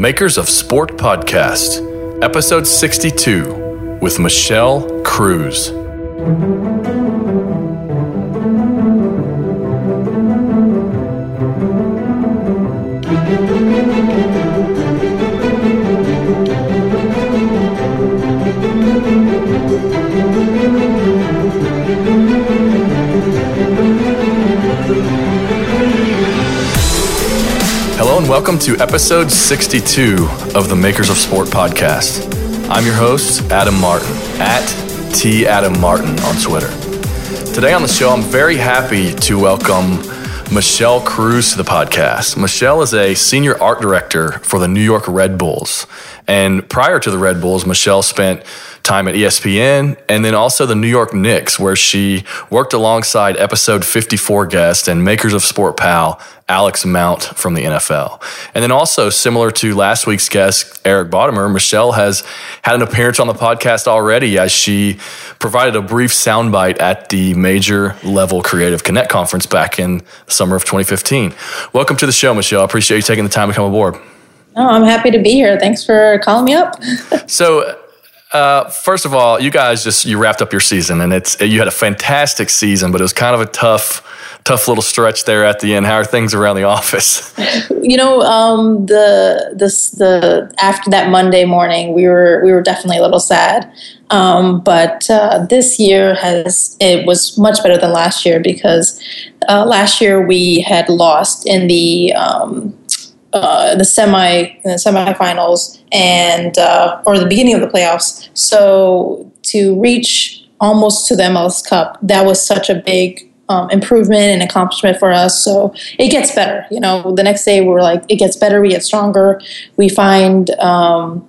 Makers of Sport Podcast, episode 62 with Michelle Cruz. Welcome to episode 62 of the Makers of Sport podcast. I'm your host, Adam Martin, at T Adam Martin on Twitter. Today on the show, I'm very happy to welcome Michelle Cruz to the podcast. Michelle is a senior art director for the New York Red Bulls. And prior to the Red Bulls, Michelle spent time at ESPN and then also the New York Knicks, where she worked alongside episode 54 guest and Makers of Sport pal Alex Mount from the NFL. And then also, similar to last week's guest, Eric Bodemer, Michelle has had an appearance on the podcast already as she provided a brief soundbite at the Major Level Creative Connect conference back in the summer of 2015. Welcome to the show, Michelle. I appreciate you taking the time to come aboard. Oh, I'm happy to be here. Thanks for calling me up. so, uh, first of all, you guys just you wrapped up your season, and it's you had a fantastic season, but it was kind of a tough, tough little stretch there at the end. How are things around the office? You know, um, the this the after that Monday morning, we were we were definitely a little sad. Um, but uh, this year has it was much better than last year because uh, last year we had lost in the um, uh, the semi the semifinals and uh, or the beginning of the playoffs. So to reach almost to the MLS Cup, that was such a big um, improvement and accomplishment for us. So it gets better. You know, the next day we're like, it gets better. We get stronger. We find um,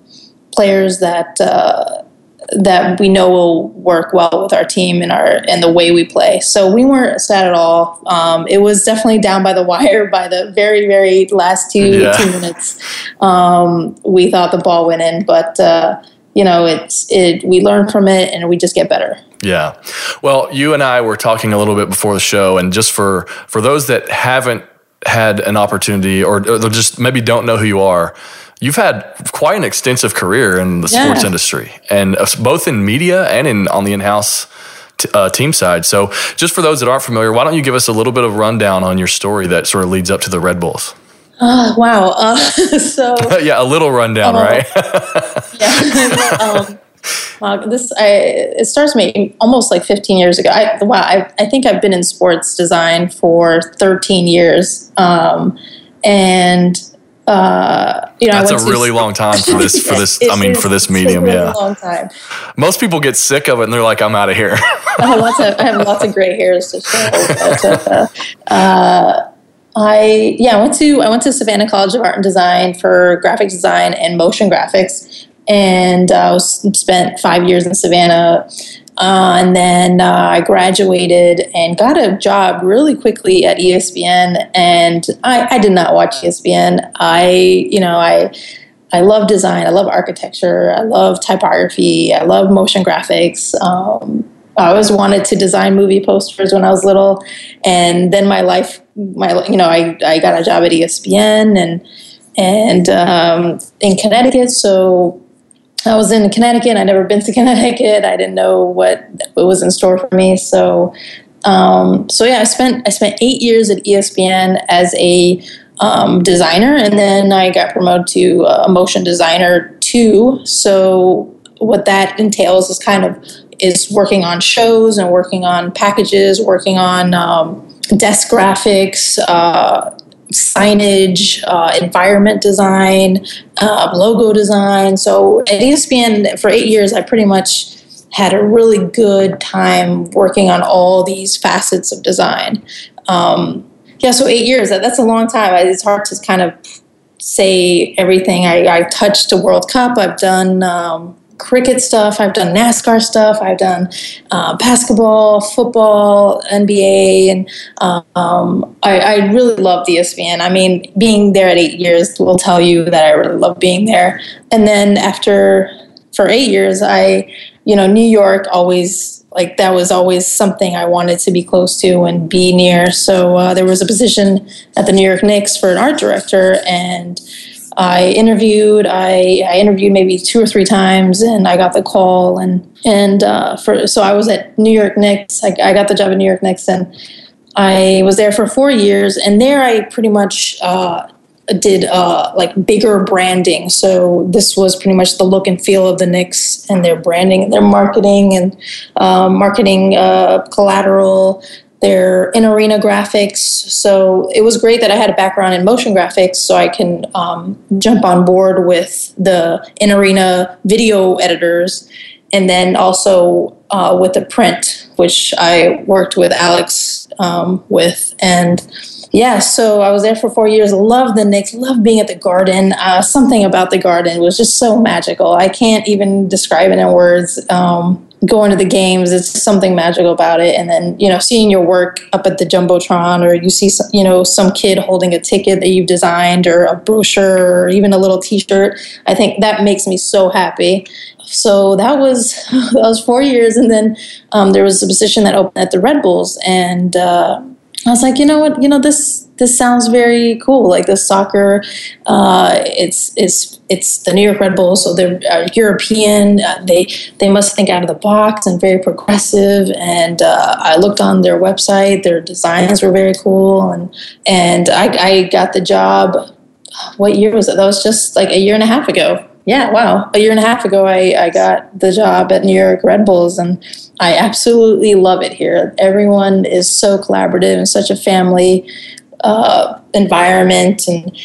players that. Uh, that we know will work well with our team and our and the way we play. So we weren't sad at all. Um, it was definitely down by the wire by the very very last two yeah. two minutes. Um, we thought the ball went in, but uh, you know it's it. We learn from it and we just get better. Yeah. Well, you and I were talking a little bit before the show, and just for for those that haven't had an opportunity or, or they'll just maybe don't know who you are you've had quite an extensive career in the yeah. sports industry, and uh, both in media and in on the in-house t- uh, team side. So, just for those that aren't familiar, why don't you give us a little bit of rundown on your story that sort of leads up to the Red Bulls? Oh, wow. Uh, so yeah, a little rundown, uh, right? yeah. um, wow, this I it starts me almost like 15 years ago. I, wow, I, I think I've been in sports design for 13 years, um, and uh, you know, that's a really long time for this. For this, I mean, for this medium, really yeah. Long time. Most people get sick of it and they're like, "I'm out of here." I have lots of I have lots of gray hairs to show. But, uh, uh, I yeah, I went to I went to Savannah College of Art and Design for graphic design and motion graphics, and I uh, spent five years in Savannah. Uh, and then uh, I graduated and got a job really quickly at ESPN. And I, I, did not watch ESPN. I, you know, I, I love design. I love architecture. I love typography. I love motion graphics. Um, I always wanted to design movie posters when I was little, and then my life, my you know, I, I got a job at ESPN and and um, in Connecticut. So I was in Connecticut. I'd never been to Connecticut. I didn't know what, what was in store for me. So, um, so yeah, I spent I spent eight years at ESPN as a um, designer, and then I got promoted to a motion designer too. So what that entails is kind of is working on shows and working on packages, working on um, desk graphics, uh, signage, uh, environment design, uh, logo design. So at ESPN for eight years, I pretty much had a really good time working on all these facets of design. Um, yeah, so eight years, that's a long time. It's hard to kind of say everything. I, I touched a World Cup, I've done um, cricket stuff. I've done NASCAR stuff. I've done uh, basketball, football, NBA, and um, I, I, really love the ESPN. I mean, being there at eight years will tell you that I really love being there. And then after for eight years, I, you know, New York always like that was always something I wanted to be close to and be near. So uh, there was a position at the New York Knicks for an art director, and I interviewed. I, I interviewed maybe two or three times, and I got the call. And and uh, for so I was at New York Knicks. I, I got the job at New York Knicks, and I was there for four years. And there, I pretty much uh, did uh, like bigger branding. So this was pretty much the look and feel of the Knicks and their branding and their marketing and uh, marketing uh, collateral, their in arena graphics. So it was great that I had a background in motion graphics so I can um, jump on board with the in arena video editors and then also uh, with the print, which I worked with Alex um, with. And yeah, so I was there for four years. Loved the Knicks. Loved being at the Garden. Uh, something about the Garden was just so magical. I can't even describe it in words. Um, going to the games, it's something magical about it. And then you know, seeing your work up at the jumbotron, or you see some, you know some kid holding a ticket that you've designed, or a brochure, or even a little T-shirt. I think that makes me so happy. So that was that was four years, and then um, there was a position that opened at the Red Bulls, and. Uh, I was like, you know what, you know this this sounds very cool. Like the soccer, uh, it's it's it's the New York Red Bulls, so they're uh, European. Uh, they they must think out of the box and very progressive. And uh, I looked on their website; their designs were very cool, and and I, I got the job. What year was it? That was just like a year and a half ago. Yeah, wow. A year and a half ago, I, I got the job at New York Red Bulls, and I absolutely love it here. Everyone is so collaborative and such a family uh, environment, and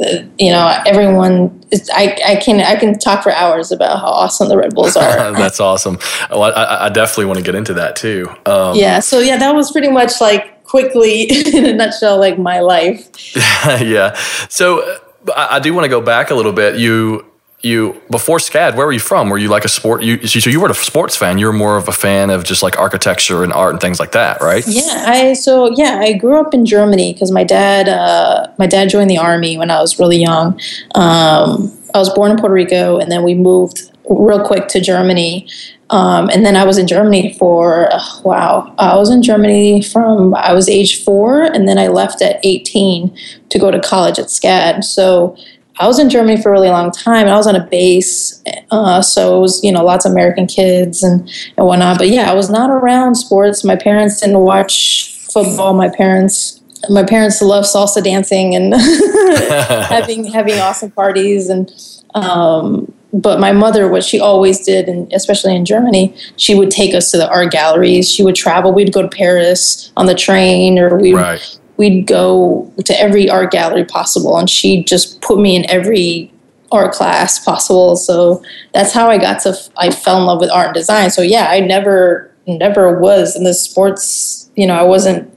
uh, you know everyone. Is, I I can I can talk for hours about how awesome the Red Bulls are. That's awesome. Well, I, I, definitely want to get into that too. Um, yeah. So yeah, that was pretty much like quickly in a nutshell, like my life. yeah. So uh, I, I do want to go back a little bit. You you before SCAD, where were you from? Were you like a sport? You so you were a sports fan. You were more of a fan of just like architecture and art and things like that, right? Yeah, I so yeah, I grew up in Germany because my dad uh, my dad joined the army when I was really young. Um, I was born in Puerto Rico, and then we moved real quick to Germany. Um, and then I was in Germany for uh, wow, I was in Germany from I was age four, and then I left at eighteen to go to college at SCAD. So I was in Germany for a really long time, and I was on a base, uh, so it was you know lots of American kids and and whatnot. But yeah, I was not around sports. My parents didn't watch football. My parents my parents love salsa dancing and having having awesome parties and um, but my mother what she always did and especially in germany she would take us to the art galleries she would travel we'd go to paris on the train or we right we'd go to every art gallery possible and she just put me in every art class possible. So that's how i got to i fell in love with art and design. So yeah i never never was in the sports you know i wasn't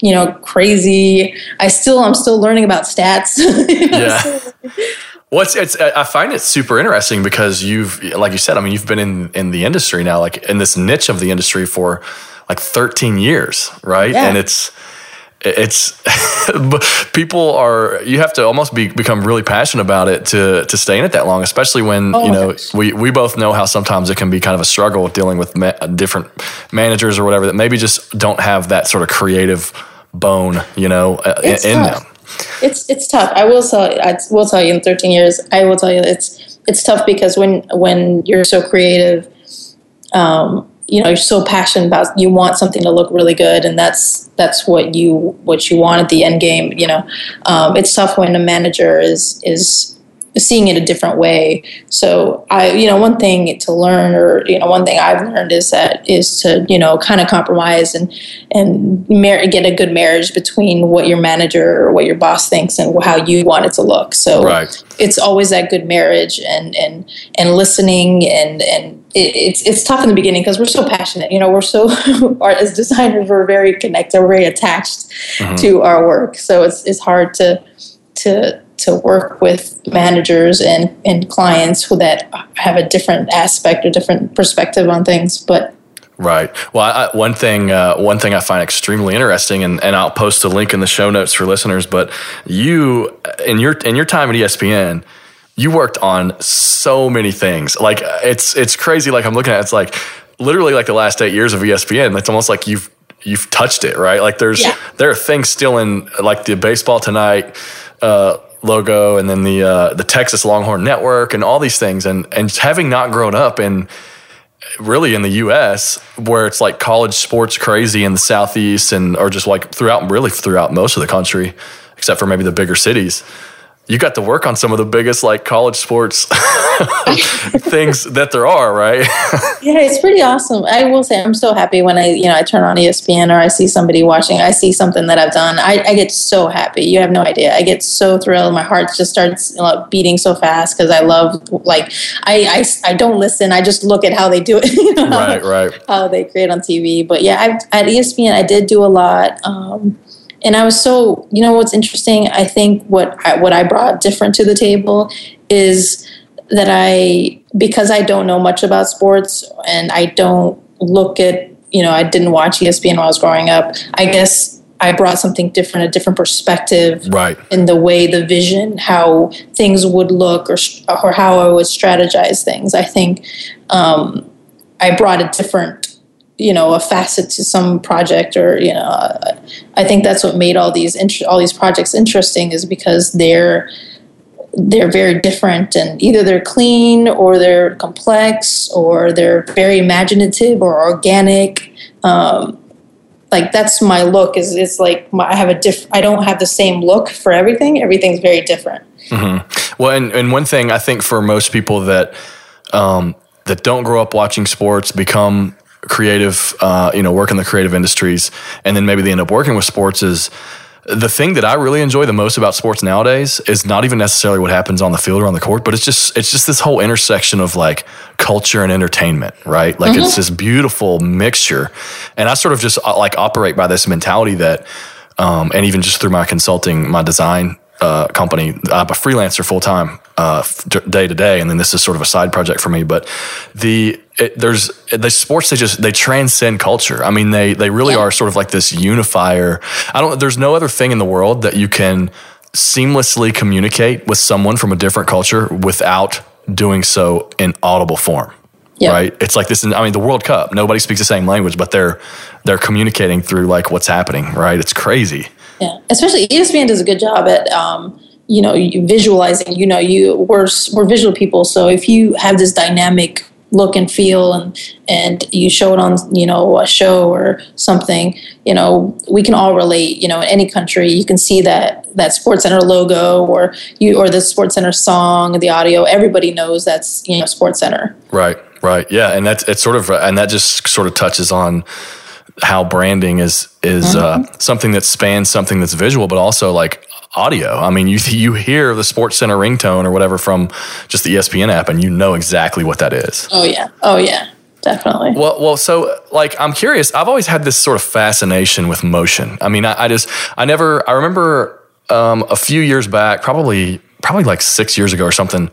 you know crazy. I still i'm still learning about stats. Yeah. What's it's I find it super interesting because you've like you said I mean you've been in in the industry now like in this niche of the industry for like 13 years right? Yeah. and it's it's people are you have to almost be become really passionate about it to to stay in it that long especially when oh, you know we we both know how sometimes it can be kind of a struggle dealing with ma- different managers or whatever that maybe just don't have that sort of creative bone you know uh, in, in them. It's it's tough. I will tell i will tell you in 13 years i will tell you it's it's tough because when when you're so creative um, you know you're so passionate about you want something to look really good and that's that's what you what you want at the end game you know. Um, it's tough when a manager is is seeing it a different way. So i you know one thing to learn or you know one thing i've learned is that is to you know kind of compromise and and mar- get a good marriage between what your manager or what your boss thinks and how you want it to look. So right. it's always that good marriage and and and listening and and it, it's it's tough in the beginning because we're so passionate. You know, we're so as designers, we're very connected, we're very attached mm-hmm. to our work. So it's it's hard to to to work with managers and and clients who that have a different aspect or different perspective on things. But Right. Well, I, one thing, uh, one thing I find extremely interesting, and, and I'll post a link in the show notes for listeners. But you, in your in your time at ESPN, you worked on so many things. Like it's it's crazy. Like I'm looking at it, it's like literally like the last eight years of ESPN. It's almost like you've you've touched it, right? Like there's yeah. there are things still in like the baseball tonight. Uh, logo, and then the uh, the Texas Longhorn Network, and all these things, and and having not grown up in really in the U.S. where it's like college sports crazy in the southeast, and or just like throughout really throughout most of the country, except for maybe the bigger cities you got to work on some of the biggest like college sports things that there are, right? yeah, it's pretty awesome. I will say I'm so happy when I, you know, I turn on ESPN or I see somebody watching, I see something that I've done. I, I get so happy. You have no idea. I get so thrilled. My heart just starts beating so fast because I love like I, I I don't listen. I just look at how they do it. You know, right, right. How they create on TV. But yeah, I've, at ESPN, I did do a lot. Um, and I was so you know what's interesting. I think what I, what I brought different to the table is that I because I don't know much about sports and I don't look at you know I didn't watch ESPN when I was growing up. I guess I brought something different, a different perspective, right? In the way the vision, how things would look, or or how I would strategize things. I think um, I brought a different you know a facet to some project or you know i think that's what made all these int- all these projects interesting is because they're they're very different and either they're clean or they're complex or they're very imaginative or organic. Um, like that's my look is it's like my, i have a diff i don't have the same look for everything. Everything's very different. Mm-hmm. well and, and one thing i think for most people that um, that don't grow up watching sports become creative, uh, you know, work in the creative industries, and then maybe they end up working with sports is the thing that I really enjoy the most about sports nowadays is not even necessarily what happens on the field or on the court, but it's just it's just this whole intersection of like culture and entertainment, right? Like mm-hmm. it's this beautiful mixture, and I sort of just uh, like operate by this mentality that, um, and even just through my consulting, my design uh, company. I'm a freelancer full time, uh, day to day, and then this is sort of a side project for me. But the it, there's the sports they just they transcend culture. I mean, they they really yeah. are sort of like this unifier. I don't. There's no other thing in the world that you can seamlessly communicate with someone from a different culture without doing so in audible form. Yep. Right. It's like this. I mean, the World Cup. Nobody speaks the same language, but they're they're communicating through like what's happening. Right. It's crazy. Yeah, especially ESPN does a good job at um, you know visualizing. You know, you we're we're visual people, so if you have this dynamic look and feel and and you show it on you know a show or something you know we can all relate. You know in any country you can see that that SportsCenter logo or you or the SportsCenter song the audio everybody knows that's you know SportsCenter. Right right. Yeah and that's it's sort of and that just sort of touches on how branding is is uh, mm-hmm. uh, something that spans something that's visual, but also like audio. I mean, you you hear the SportsCenter ringtone or whatever from just the ESPN app, and you know exactly what that is. Oh yeah, oh yeah, definitely. Well, well, so like I'm curious. I've always had this sort of fascination with motion. I mean, I, I just I never. I remember um, a few years back, probably probably like six years ago or something.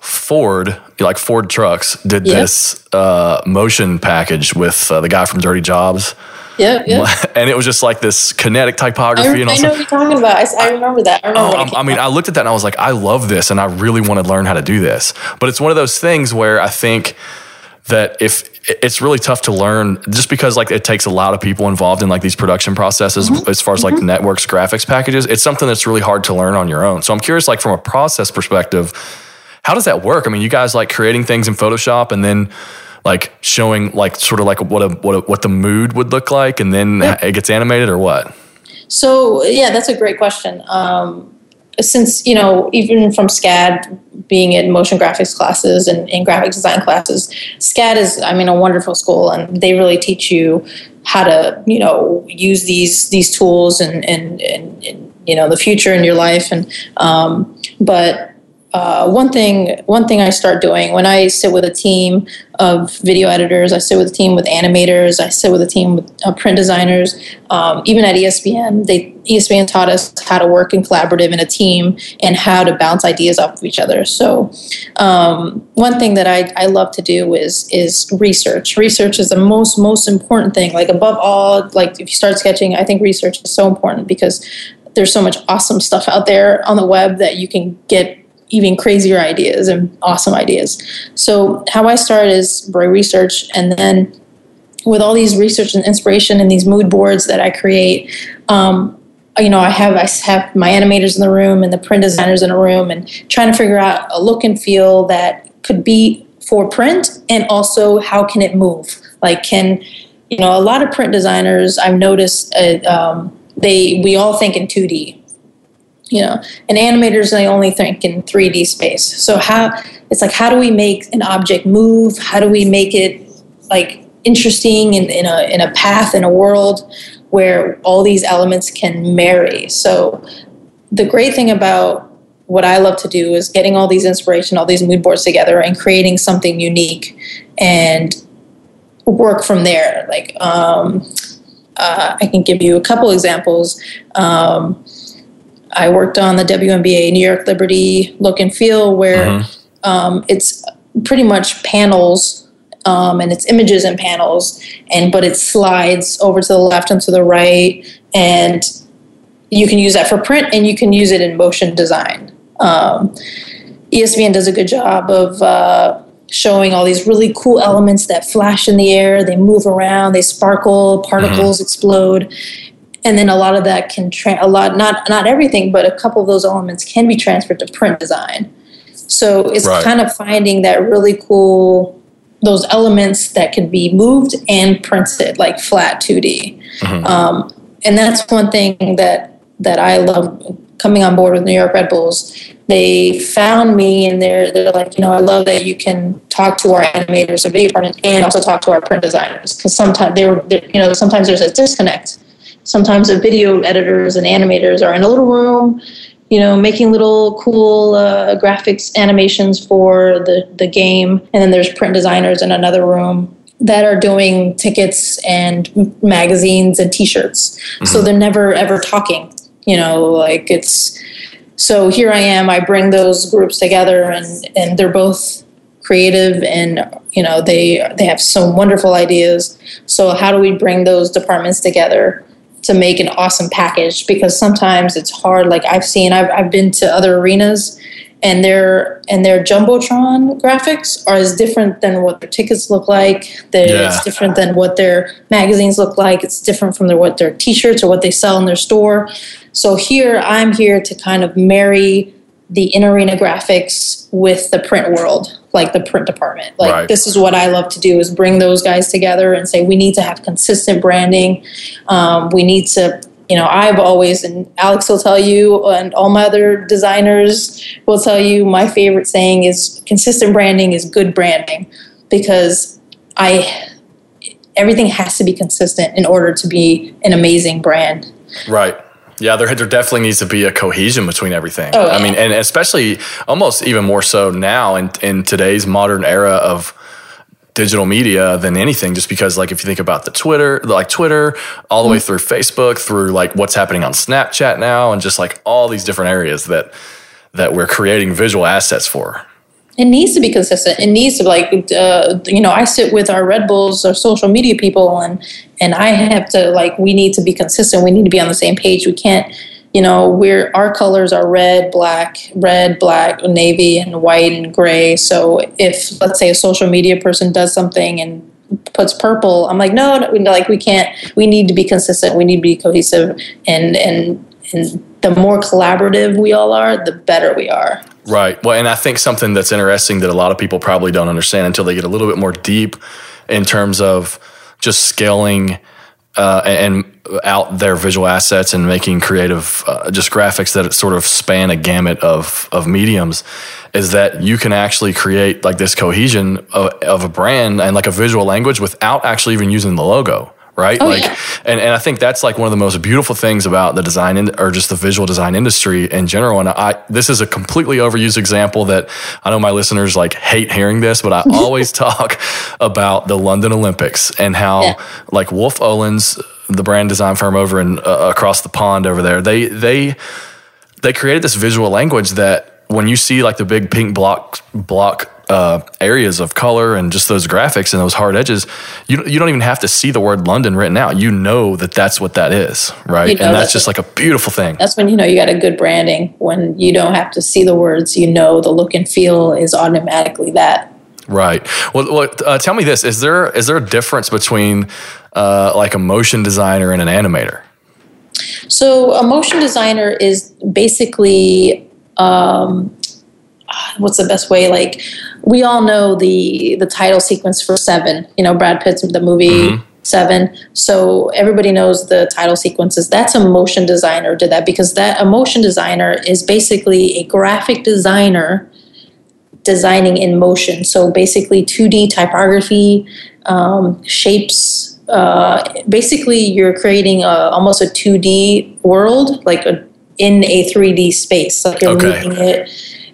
Ford, like Ford trucks, did this uh, motion package with uh, the guy from Dirty Jobs. Yeah, yeah. And it was just like this kinetic typography. I, and I know what you're talking about. I, I remember that. I, remember oh, I mean, I looked at that and I was like, I love this, and I really want to learn how to do this. But it's one of those things where I think that if it's really tough to learn just because like it takes a lot of people involved in like these production processes mm-hmm. as far as like mm-hmm. networks graphics packages it's something that's really hard to learn on your own so i'm curious like from a process perspective how does that work? I mean, you guys like creating things in Photoshop and then like showing like sort of like what a what a, what the mood would look like, and then yeah. it gets animated or what? So yeah, that's a great question. Um, since you know, even from SCAD, being in motion graphics classes and in graphic design classes, SCAD is, I mean, a wonderful school, and they really teach you how to, you know, use these these tools and and and, and you know the future in your life. And um, but uh, one thing one thing I start doing when I sit with a team of video editors, I sit with a team with animators, I sit with a team with uh, print designers. Um, even at ESPN, they ESPN taught us how to work in collaborative in a team and how to bounce ideas off of each other. So um, one thing that I, I love to do is is research. Research is the most most important thing. Like above all, like if you start sketching, I think research is so important because there's so much awesome stuff out there on the web that you can get even crazier ideas and awesome ideas. So how I start is by research, and then with all these research and inspiration and these mood boards that I create, um, you know, I have I have my animators in the room and the print designers in a room, and trying to figure out a look and feel that could be for print, and also how can it move? Like, can you know, a lot of print designers I've noticed uh, um, they we all think in two D. You know, and animators they only think in three D space. So how it's like how do we make an object move? How do we make it like interesting in, in a in a path in a world where all these elements can marry. So the great thing about what I love to do is getting all these inspiration, all these mood boards together and creating something unique and work from there. Like um, uh, I can give you a couple examples. Um, I worked on the WNBA New York Liberty look and feel where mm-hmm. um, it's pretty much panels um, and it's images and panels, and but it slides over to the left and to the right, and you can use that for print and you can use it in motion design. Um, ESPN does a good job of uh, showing all these really cool elements that flash in the air, they move around, they sparkle, particles mm-hmm. explode. And then a lot of that can tra- a lot not not everything, but a couple of those elements can be transferred to print design. So it's right. kind of finding that really cool those elements that can be moved and printed like flat 2D. Mm-hmm. Um, and that's one thing that that I love coming on board with New York Red Bulls. They found me and they're they're like, you know, I love that you can talk to our animators, and video department, and also talk to our print designers because sometimes they're, they're you know sometimes there's a disconnect. Sometimes the video editors and animators are in a little room you know, making little cool uh, graphics animations for the, the game. And then there's print designers in another room that are doing tickets and magazines and t-shirts. Mm-hmm. So they're never ever talking, you know, like it's so here I am, I bring those groups together and and they're both creative and you know they they have some wonderful ideas. So how do we bring those departments together to make an awesome package because sometimes it's hard. Like I've seen, I've, I've been to other arenas and their and their jumbotron graphics are as different than what their tickets look like. Yeah. It's different than what their magazines look like. It's different from their what their T-shirts or what they sell in their store. So here, I'm here to kind of marry the in arena graphics with the print world like the print department. Like right. this is what i love to do is bring those guys together and say we need to have consistent branding. Um, we need to you know i've always and alex will tell you and all my other designers will tell you my favorite saying is consistent branding is good branding because i everything has to be consistent in order to be an amazing brand. Right yeah, there, there definitely needs to be a cohesion between everything. Oh, yeah. I mean, and especially almost even more so now in, in today's modern era of digital media than anything just because like if you think about the twitter like twitter all the mm-hmm. way through facebook through like what's happening on snapchat now and just like all these different areas that that we're creating visual assets for it needs to be consistent. It needs to like uh, you know I sit with our Red Bulls or social media people and and I have to like we need to be consistent. We need to be on the same page. We can't you know we're our colors are red, black, red, black, navy, and white and gray. So if let's say a social media person does something and puts purple, I'm like no, no like we can't. We need to be consistent. We need to be cohesive and and and the more collaborative we all are, the better we are. Right. Well, and I think something that's interesting that a lot of people probably don't understand until they get a little bit more deep in terms of just scaling uh, and out their visual assets and making creative, uh, just graphics that sort of span a gamut of of mediums, is that you can actually create like this cohesion of, of a brand and like a visual language without actually even using the logo right? Oh, like, yeah. and, and I think that's like one of the most beautiful things about the design in, or just the visual design industry in general. And I, this is a completely overused example that I know my listeners like hate hearing this, but I always talk about the London Olympics and how yeah. like Wolff Olins, the brand design firm over in uh, across the pond over there, they they they created this visual language that when you see like the big pink block block uh, areas of color and just those graphics and those hard edges, you you don't even have to see the word London written out. You know that that's what that is, right? You know and that's, just like a beautiful thing. That's when you know you got a good branding. When you don't have to see the words, you know the look and feel is automatically that. Right. Well, well uh, tell me this: is there is there a difference between uh, like a motion designer and an animator? So a motion designer is basically um, what's the best way? Like we all know the the title sequence for Seven. You know, Brad Pitt's the movie. Mm-hmm. Seven. So everybody knows the title sequences. That's a motion designer did that because that a motion designer is basically a graphic designer designing in motion. So basically 2D typography, um, shapes. Uh, basically, you're creating a, almost a 2D world, like a, in a 3D space. Like you're okay. moving it.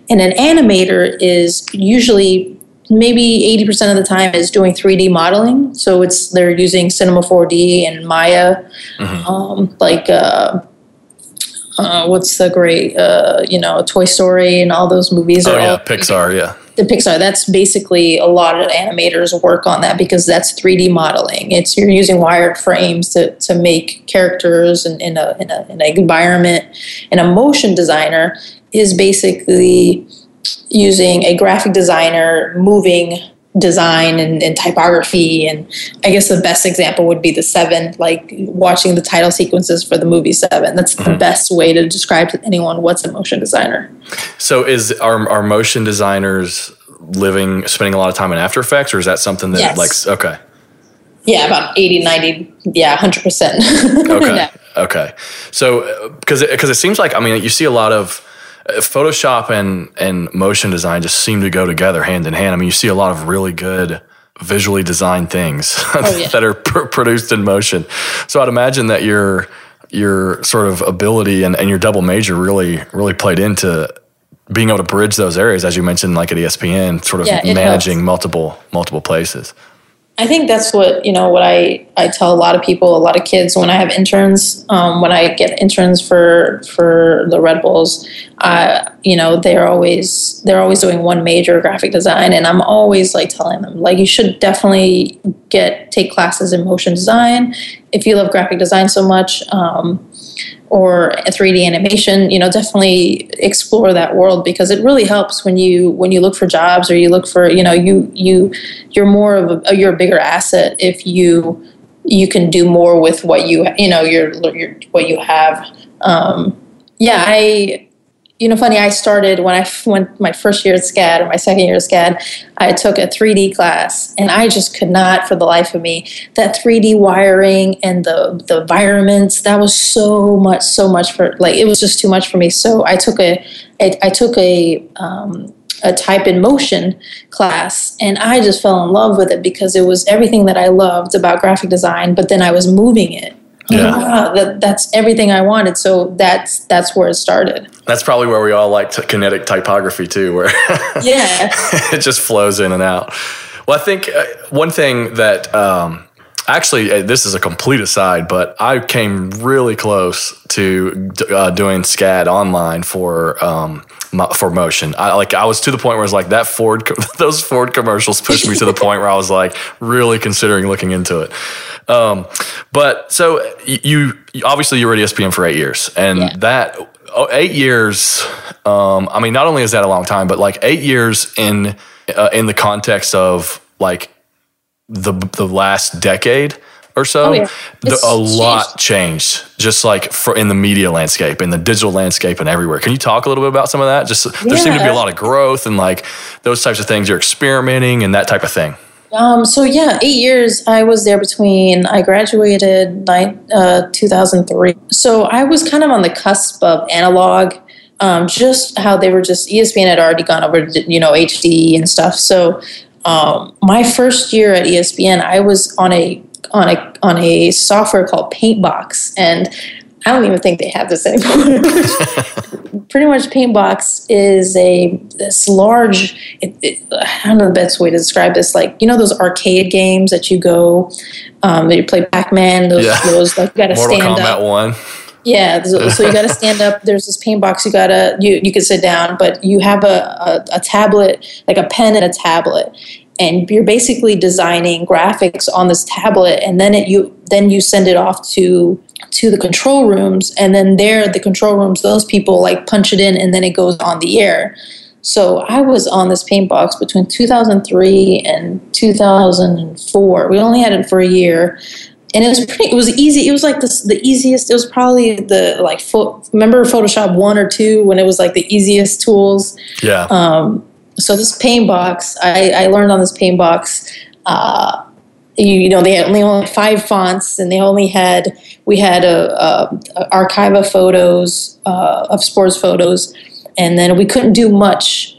And an animator is usually maybe 80% of the time is doing 3D modeling. So it's they're using Cinema 4D and Maya, mm-hmm. um, like uh, uh, what's the great uh, you know Toy Story and all those movies. Oh yeah, all, Pixar. Yeah, the Pixar. That's basically a lot of animators work on that because that's 3D modeling. It's you're using wired frames to, to make characters in, in a in a in an environment. And a motion designer is basically using a graphic designer moving design and, and, typography. And i guess the best example would be the seven like watching the title sequences for the movie seven. That's mm-hmm. the best way to describe to anyone what's a motion designer. So is are, are motion designers living spending a lot of time in after effects or is that something that yes. like okay. Yeah about 80 90 yeah 100% okay. No. okay. So because uh, because it, it seems like i mean you see a lot of Photoshop and and motion design just seem to go together hand in hand. I mean, you see a lot of really good visually designed things oh, yeah. that are pr- produced in motion. So I'd imagine that your your sort of ability and, and your double major really really played into being able to bridge those areas, as you mentioned, like at ESPN, sort of yeah, managing helps. multiple multiple places. I think that's what you know. What I, I tell a lot of people, a lot of kids when I have interns, um, when I get interns for for the Red Bulls, uh, you know they're always they're always doing one major graphic design, and I'm always like telling them like you should definitely get take classes in motion design if you love graphic design so much. Um, or 3D animation, you know, definitely explore that world because it really helps when you when you look for jobs or you look for, you know, you you you're more of a you're a bigger asset if you you can do more with what you you know your your what you have. Um, yeah, I you know, funny, I started when I went my first year at SCAD or my second year at SCAD, I took a 3D class and I just could not for the life of me. That 3D wiring and the, the environments, that was so much, so much for, like, it was just too much for me. So I took a, a I took a, um, a type in motion class and I just fell in love with it because it was everything that I loved about graphic design, but then I was moving it yeah. Wow, that, that's everything I wanted. So that's that's where it started. That's probably where we all like t- kinetic typography too, where yeah, it just flows in and out. Well, I think uh, one thing that um, actually uh, this is a complete aside, but I came really close to uh, doing SCAD online for um, for motion. I like I was to the point where I was like that Ford those Ford commercials pushed me to the point where I was like really considering looking into it. Um, but so you, you, obviously you were at ESPN for eight years, and yeah. that eight years. Um, I mean, not only is that a long time, but like eight years in uh, in the context of like the the last decade or so, oh, yeah. the, a lot changed. Just like for in the media landscape, in the digital landscape, and everywhere. Can you talk a little bit about some of that? Just there yeah. seemed to be a lot of growth and like those types of things. You're experimenting and that type of thing. Um, so yeah, eight years. I was there between I graduated nine, uh, 2003. So I was kind of on the cusp of analog. Um, just how they were just ESPN had already gone over you know HD and stuff. So um, my first year at ESPN, I was on a on a on a software called Paintbox, and I don't even think they have this anymore. Pretty much, Paintbox is a this large. It, it, I don't know the best way to describe this. Like you know those arcade games that you go, um, that you play Pac Man. Those, yeah. those like you got to stand Kombat up. One. Yeah, so, so you got to stand up. There's this paint box. You gotta you you can sit down, but you have a, a, a tablet, like a pen and a tablet, and you're basically designing graphics on this tablet, and then it you then you send it off to to the control rooms and then there the control rooms those people like punch it in and then it goes on the air so i was on this paint box between 2003 and 2004 we only had it for a year and it was pretty. It was easy. It was like the the easiest. It was probably the like. Fo- remember Photoshop one or two when it was like the easiest tools. Yeah. Um, so this paint box, I, I learned on this paint box. Uh, you, you, know, they only only five fonts, and they only had we had a, a, a archive of photos uh, of sports photos, and then we couldn't do much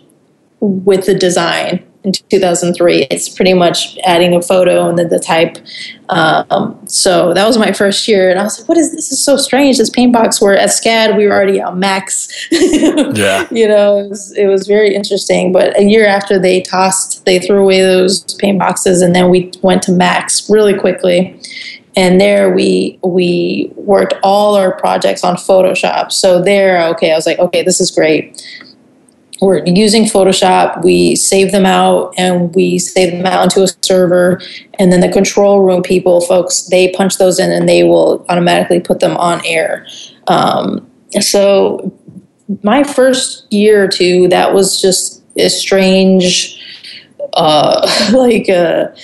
with the design in 2003. It's pretty much adding a photo and then the type. Um, so that was my first year, and I was like, "What is this? Is so strange. This paint box. Where at SCAD we were already on Macs. yeah, you know, it was, it was very interesting. But a year after they tossed, they threw away those paint boxes, and then we went to Macs really quickly. And there we we worked all our projects on Photoshop. So there, okay, I was like, okay, this is great we're using Photoshop, we save them out and we save them out into a server. And then the control room people, folks, they punch those in and they will automatically put them on air. Um, so, my first year or two, that was just a strange, uh, like a,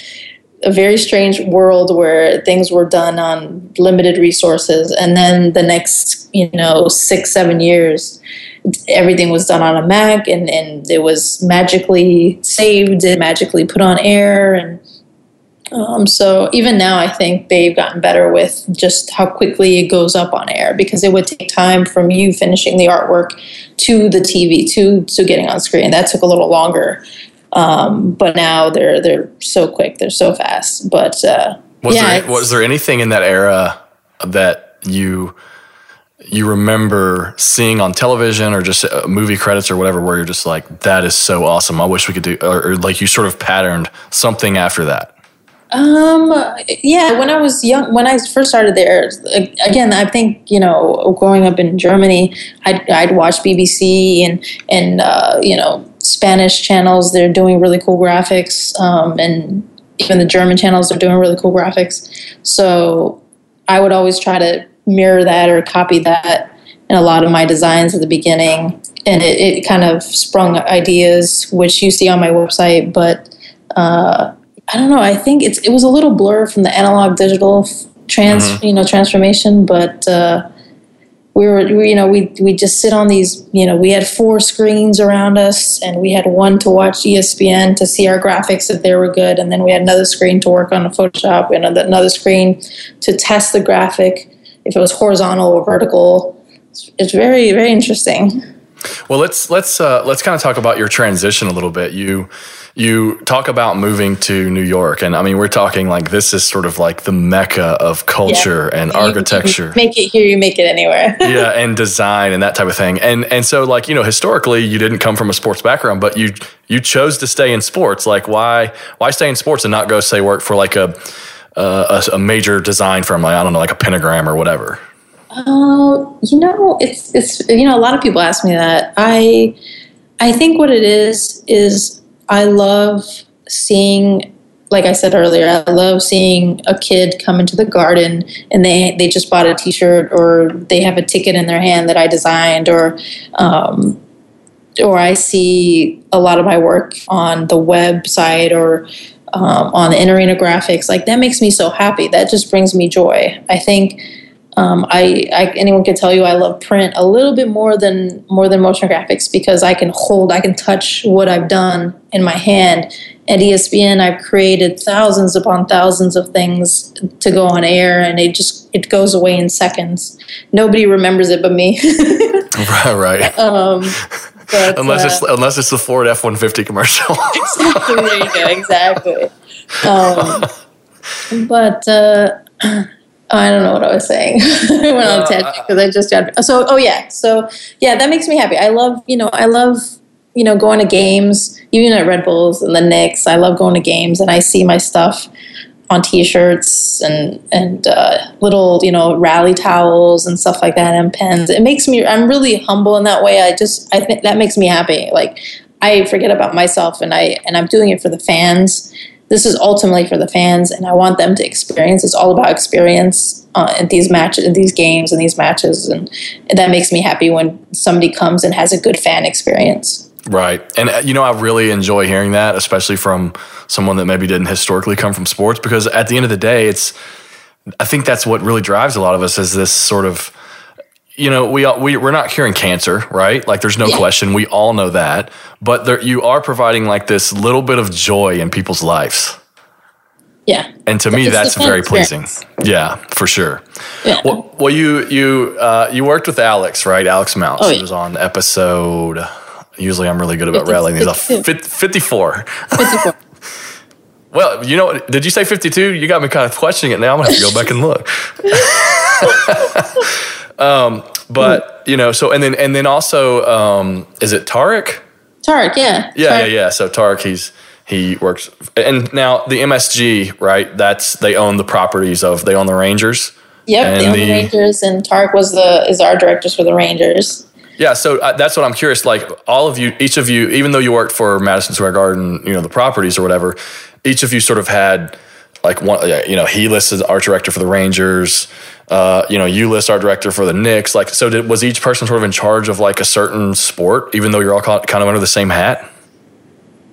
a very strange world where things were done on limited resources. And then the next, you know, six, seven years, everything was done on a Mac and, and it was magically saved and magically put on air. And um, so even now, I think they've gotten better with just how quickly it goes up on air because it would take time from you finishing the artwork to the TV to to getting on screen. That took a little longer. Um, but now they're they're so quick, they're so fast. But uh, was yeah, there was there anything in that era that you you remember seeing on television or just uh, movie credits or whatever where you're just like that is so awesome i wish we could do or, or, like you sort of patterned something after that um yeah when i was young when i first started there again i think you know growing up in germany i'd, I'd watch bbc and and uh, you know spanish channels they're doing really cool graphics um, and even the german channels are doing really cool graphics so i would always try to mirror that or copy that in a lot of my designs at the beginning. And it, it kind of sprung ideas, which you see on my website. But uh, I don't know. I think it's it was a little blur from the analog digital trans mm-hmm. you know transformation, but uh, we were we, you know we we just sit on these you know we had four screens around us and we had one to watch espn to see our graphics if they were good and then we had another screen to work on a photoshop and another screen to test the graphic if it was horizontal or vertical. It's, it's very very interesting. Well, let's let's uh, let's kind of talk about your transition a little bit. You you talk about moving to New York, and I mean, we're talking like this is sort of like the mecca of culture yeah. and you, architecture. Make it here, you make it anywhere. yeah, and design and that type of thing. And and so like you know, historically, you didn't come from a sports background, but you you chose to stay in sports. Like why why stay in sports and not go say work for like a uh, a, a, major design firm, like I don't know, like a pentagram or whatever? Uh, you know, it's it's you know, a lot of people ask me that. I I think what it is is I love seeing like I said earlier, I love seeing a kid come into the garden and they they just bought a T-shirt or they have a ticket in their hand that I designed, or um, or I see a lot of my work on the website or um, on the in arena graphics, like that makes me so happy. That just brings me joy. I think um, I, I, anyone can tell you I love print a little bit more than more than motion graphics because I can hold, I can touch what I've done in my hand. At ESPN, I've created thousands upon thousands of things to go on air, and it just it goes away in seconds. Nobody remembers it but me. right, right. Um, but, unless uh, it's unless it's the Ford F one fifty commercial. exactly. There you go. Exactly. Um, but uh, I don't know what I was saying when uh, on because I just got so. Oh yeah. So yeah, that makes me happy. I love you know I love you know going to games even at Red Bulls and the Knicks. I love going to games and I see my stuff on t-shirts and and uh, little you know rally towels and stuff like that and pens it makes me i'm really humble in that way i just i think that makes me happy like i forget about myself and i and i'm doing it for the fans this is ultimately for the fans and i want them to experience it's all about experience uh, in these matches these games and these matches and, and that makes me happy when somebody comes and has a good fan experience Right. And, uh, you know, I really enjoy hearing that, especially from someone that maybe didn't historically come from sports, because at the end of the day, it's, I think that's what really drives a lot of us is this sort of you know, we, we we're not curing cancer, right? Like, there's no yeah. question. We all know that, but there, you are providing like this little bit of joy in people's lives. Yeah, and to me, that's very pleasing. Yeah, for sure. Yeah. Well, well you you uh, you worked with Alex, right? Alex Mounts. Oh, yeah. He was on episode. Usually, I'm really good about 50, rattling these off. 54. 54. well, you know, did you say 52? You got me kind of questioning it now. I'm gonna have to go back and look. Um, but you know, so and then and then also, um, is it Tarek? Tarek, yeah. Yeah, Tarek. yeah, yeah. So Tarek, he's he works, and now the MSG, right? That's they own the properties of they own the Rangers. Yep, they own the, the Rangers, and Tarek was the is our directors for the Rangers. Yeah, so uh, that's what I'm curious. Like all of you, each of you, even though you worked for Madison Square Garden, you know the properties or whatever, each of you sort of had like one. You know, he listed art director for the Rangers uh, you know, you list art director for the Knicks. Like, so did, was each person sort of in charge of like a certain sport, even though you're all kind of under the same hat?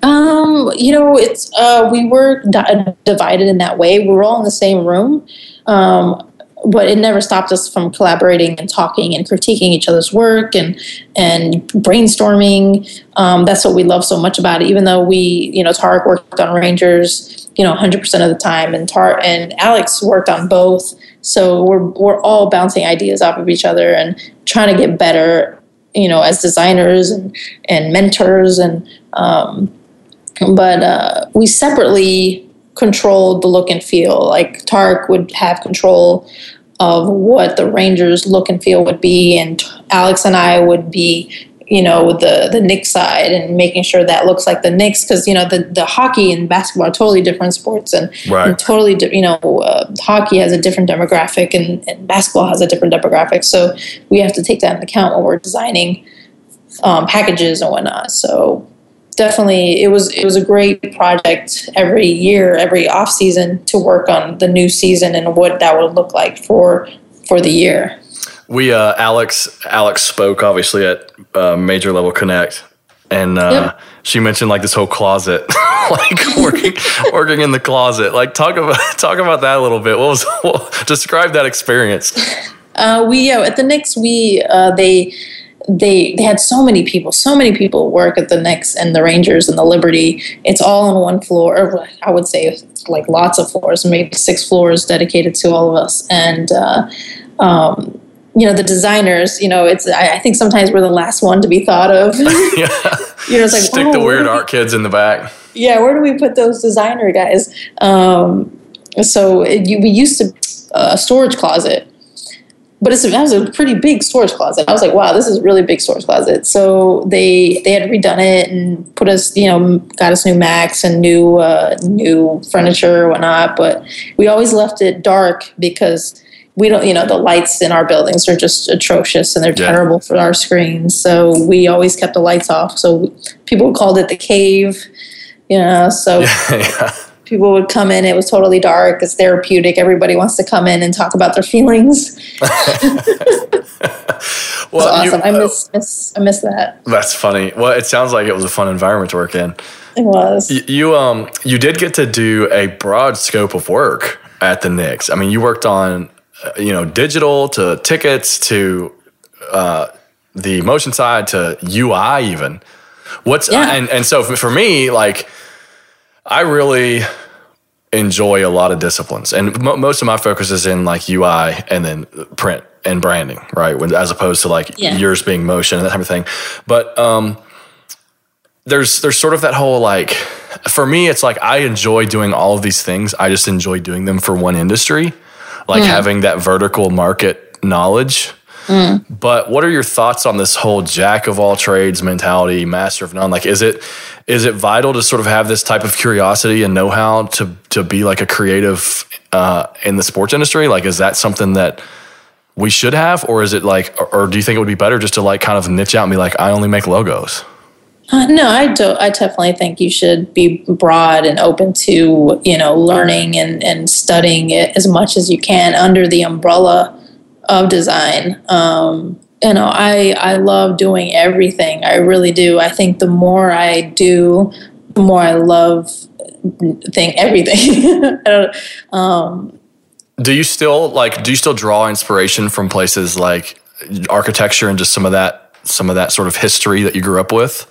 Um, you know, it's uh, we were di- divided in that way. We were all in the same room, um, but it never stopped us from collaborating and talking and critiquing each other's work and and brainstorming. Um, that's what we love so much about it. Even though we, you know, Tarek worked on Rangers, you know, 100% of the time, and Tar and Alex worked on both. So we're we're all bouncing ideas off of each other and trying to get better, you know, as designers and and mentors and. Um, but uh, we separately controlled the look and feel. Like Tarek would have control of what the Rangers look and feel would be, and Alex and I would be you know the the Knicks side and making sure that looks like the Knicks because you know the the hockey and basketball are totally different sports and, right. and totally di- you know uh, hockey has a different demographic and, and, basketball has a different demographic so we have to take that into account when we're designing um, packages and whatnot so definitely it was it was a great project every year every off season to work on the new season and what that would look like for for the year we uh, Alex Alex spoke obviously at uh, Major Level Connect, and uh, yep. she mentioned like this whole closet, like working working in the closet. Like talk about talk about that a little bit. What was what, describe that experience? Uh, we uh, at the Knicks we uh, they they they had so many people, so many people work at the Knicks and the Rangers and the Liberty. It's all on one floor. Or I would say like lots of floors, maybe six floors dedicated to all of us, and. Uh, um, you know the designers you know it's I, I, think sometimes we're the last one to be thought of yeah you know it's like stick oh, the weird art kids in the back yeah where do we put those designer guys um, so it, you, we used to uh, a storage closet but it's, that was a pretty big storage closet. I was like, wow, this is a really big storage closet. So they they had redone it and put us, you know, got us new Macs and new uh, new furniture and whatnot. But we always left it dark because we don't, you know, the lights in our buildings are just atrocious and they're yeah. terrible for our screens. So we always kept the lights off. So people called it the cave, you know, so yeah, yeah. People would come in. It was totally dark. It's therapeutic. Everybody wants to come in and talk about their feelings. well, awesome. You, I miss, miss, I miss that. That's funny. Well, it sounds like it was a fun environment to work in. It was. You, you um you did get to do a broad scope of work at the Knicks. I mean, you worked on uh, you know, digital to tickets to uh, the motion side to UI even. What's yeah. and and so for me, like, I really enjoy a lot of disciplines, and most of my focus is in like UI and then print and branding, right? When as opposed to like yeah. yours being motion and that type of thing. But um, there's there's sort of that whole like for me, it's like I enjoy doing all of these things. I just enjoy doing them for one industry like mm. having that vertical market knowledge. Mm. But what are your thoughts on this whole jack of all trades mentality, master of none? Like, is it is it vital to sort of have this type of curiosity and know how to to be like a creative uh, in the sports industry? Like, is that something that we should have, or is it like, or, or do you think it would be better just to like kind of niche out and be like, I only make logos? Uh, no, I do. I definitely think you should be broad and open to you know learning and and studying it as much as you can under the umbrella of design. Um, you know, I I love doing everything. I really do. I think the more I do, the more I love thing everything. um, Do you still like? Do you still draw inspiration from places like architecture and just some of that, some of that sort of history that you grew up with?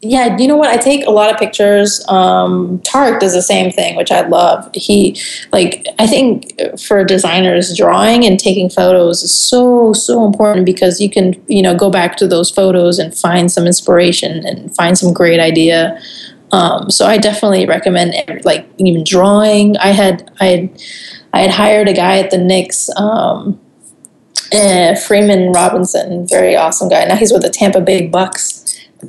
Yeah, you know what? I take a lot of pictures. Um, Tarek does the same thing, which I love. He, like, I think for designers, drawing and taking photos is so, so important because you can, you know, go back to those photos and find some inspiration and find some great idea. Um, so I definitely recommend, like, even drawing. I had, I had, I had hired a guy at the Knicks, um, uh, Freeman Robinson, very awesome guy. Now he's with the Tampa Bay Bucs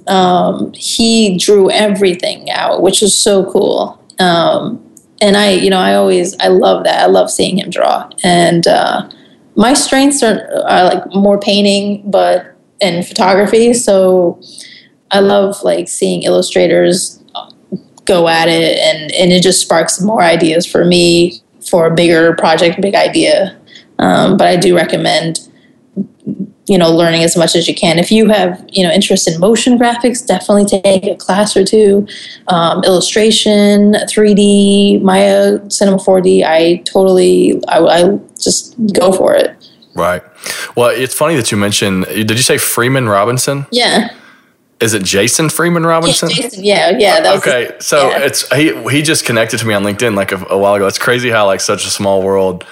um, he drew everything out, which was so cool. Um, and I, you know, I always, I love that. I love seeing him draw. And uh, my strengths are, are like more painting, but and photography. So I love like seeing illustrators go at it, and and it just sparks more ideas for me for a bigger project, big idea. Um, but I do recommend you know learning as much as you can if you have you know interest in motion graphics definitely take a class or two um, illustration 3d maya cinema 4d i totally I, I just go for it right well it's funny that you mentioned did you say freeman robinson yeah is it Jason Freeman Robinson? Yeah, Jason, yeah, yeah. okay, so yeah. it's he. He just connected to me on LinkedIn like a, a while ago. It's crazy how like such a small world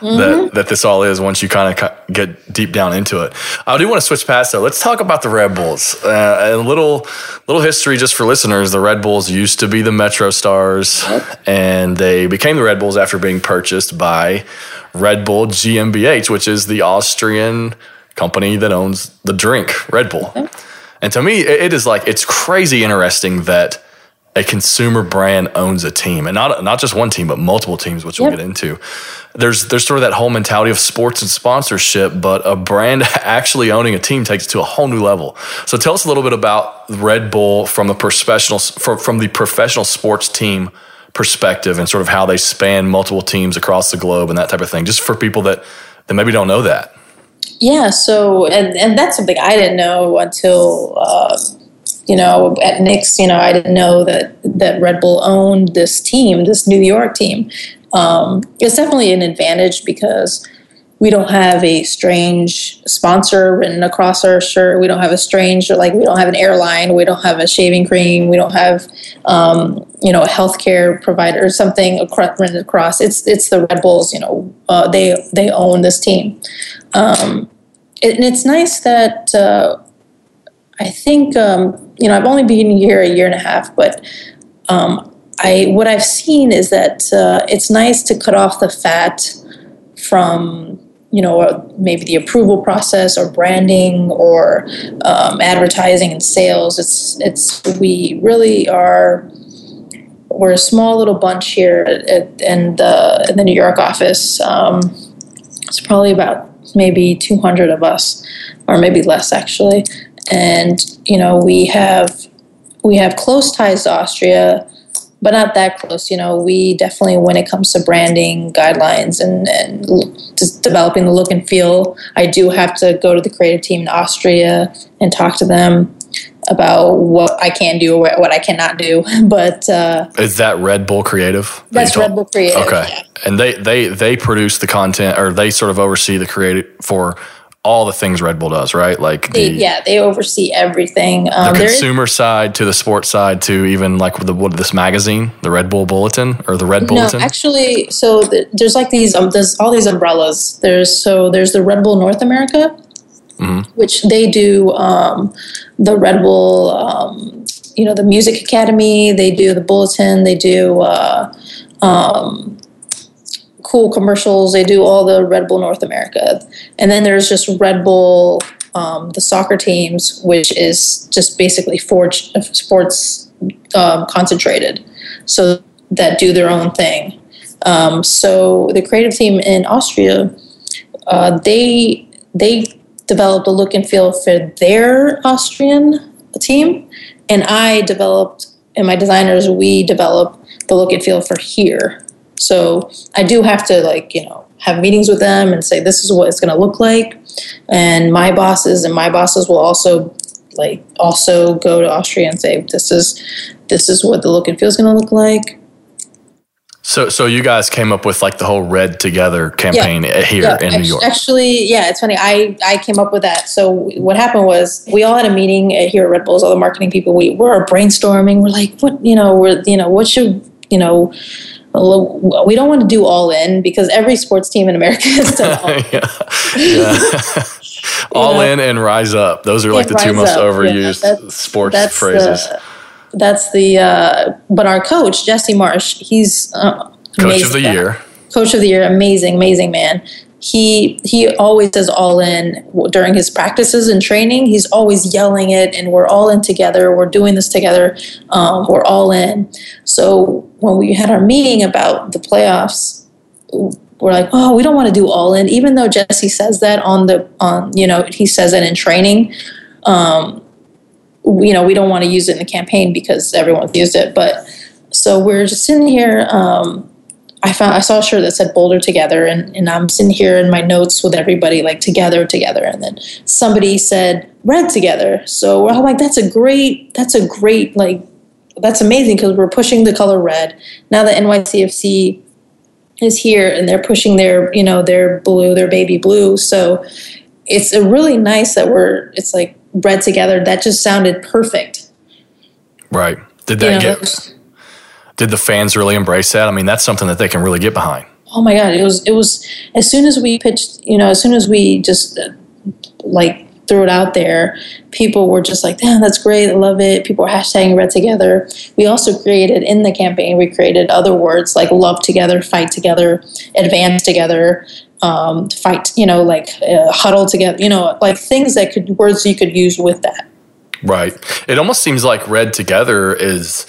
mm-hmm. that, that this all is once you kind of get deep down into it. I do want to switch past though. Let's talk about the Red Bulls. Uh, a little little history just for listeners. The Red Bulls used to be the MetroStars, and they became the Red Bulls after being purchased by Red Bull GmbH, which is the Austrian company that owns the drink Red Bull. And to me, it is like it's crazy interesting that a consumer brand owns a team, and not not just one team, but multiple teams, which we'll get into. There's there's sort of that whole mentality of sports and sponsorship, but a brand actually owning a team takes it to a whole new level. So tell us a little bit about Red Bull from the professional from, from the professional sports team perspective, and sort of how they span multiple teams across the globe and that type of thing. Just for people that that maybe don't know that. Yeah. So and and that's something I didn't know until. Uh, you know, at Knicks, you know, I didn't know that that Red Bull owned this team, this New York team. Um, it's definitely an advantage because we don't have a strange sponsor written across our shirt. We don't have a strange, like we don't have an airline. We don't have a shaving cream. We don't have, um, you know, a healthcare provider or something across, written across. It's it's the Red Bulls. You know, uh, they they own this team, um, and it's nice that uh, I think um, you know, I've only been here a year and a half, but um, I what I've seen is that uh, it's nice to cut off the fat from you know maybe the approval process or branding or um, advertising and sales. It's it's we really are we're a small little bunch here at, in the in the New York office. Um, it's probably about maybe 200 of us, or maybe less actually and you know we have we have close ties to Austria, but not that close. You know, we definitely, when it comes to branding guidelines and, and just developing the look and feel, I do have to go to the creative team in Austria and talk to them about what I can do or what I cannot do. But uh, is that Red Bull Creative? That's Red Bull Creative. Okay, yeah. and they they they produce the content or they sort of oversee the creative for all the things Red Bull does, right? Like they, the, yeah, they oversee everything. Um, the consumer is, side to the sports side to even like the what this magazine, the Red Bull Bulletin or the Red Bulletin. No, actually, so the, there's like these um, there's all these umbrellas. There's so there's the Red Bull North America, mm-hmm. which they do um, the Red Bull, um, you know, the Music Academy. They do the Bulletin. They do. Uh, um, cool commercials. They do all the Red Bull North America, and then there's just Red Bull, um, the soccer teams, which is just basically forge, sports um, concentrated, so that do their own thing. Um, so the creative team in Austria, uh, they they developed a look and feel for their Austrian team, and I developed and my designers we developed the look and feel for here. So I do have to like, you know, have meetings with them and say this is what it's going to look like. And my bosses and my bosses will also like also go to Austria and say this is this is what the look and feel is going to look like. So, so you guys came up with like the whole Red Together campaign Yeah. here Yeah, in New York. Actually, yeah, it's funny. I, I came up with that. So what happened was we all had a meeting here at Red Bulls, all the marketing people. We were brainstorming. We're like, what, you know, we're, you know, what should, you know, we don't want to do all in because every sports team in America done all in. yeah. yeah. All know? in and rise up. Those are like Yeah, the two most up. Yeah, overused that's- sports that's phrases. The, that's the, uh, but our coach, Jesse Marsch, he's uh, Coach of the year. coach of the year amazing amazing man he he always says all in during his practices and training. He's always yelling it and we're all in together. We're doing this together. Um, we're all in. So when we had our meeting about the playoffs we're like oh we don't want to do all in. Even though jesse says that on the on you know he says it in training um, you know we don't want to use it in the campaign because everyone's used it. But so we're just sitting here um, I found I saw a shirt that said Boulder Together, and, and I'm sitting here in my notes with everybody like together, together, and then somebody said Red Together. So we're all like, that's a great, that's a great like, that's amazing because we're pushing the color red. Now the NYCFC is here and they're pushing their, you know, their blue, their baby blue. So it's a really nice that we're, it's like red together. That just sounded perfect. Right. Did You that know, get did the fans really embrace that? I mean, that's something that they can really get behind. oh my god it was it was as soon as we pitched you know as soon as we just uh, like threw it out there people were just like damn that's great i love it people were hashtagging red together we also created in the campaign we created other words like love together fight together advance together um, fight you know like uh, huddle together you know like things that could words you could use with that Right. It almost seems like Red Together is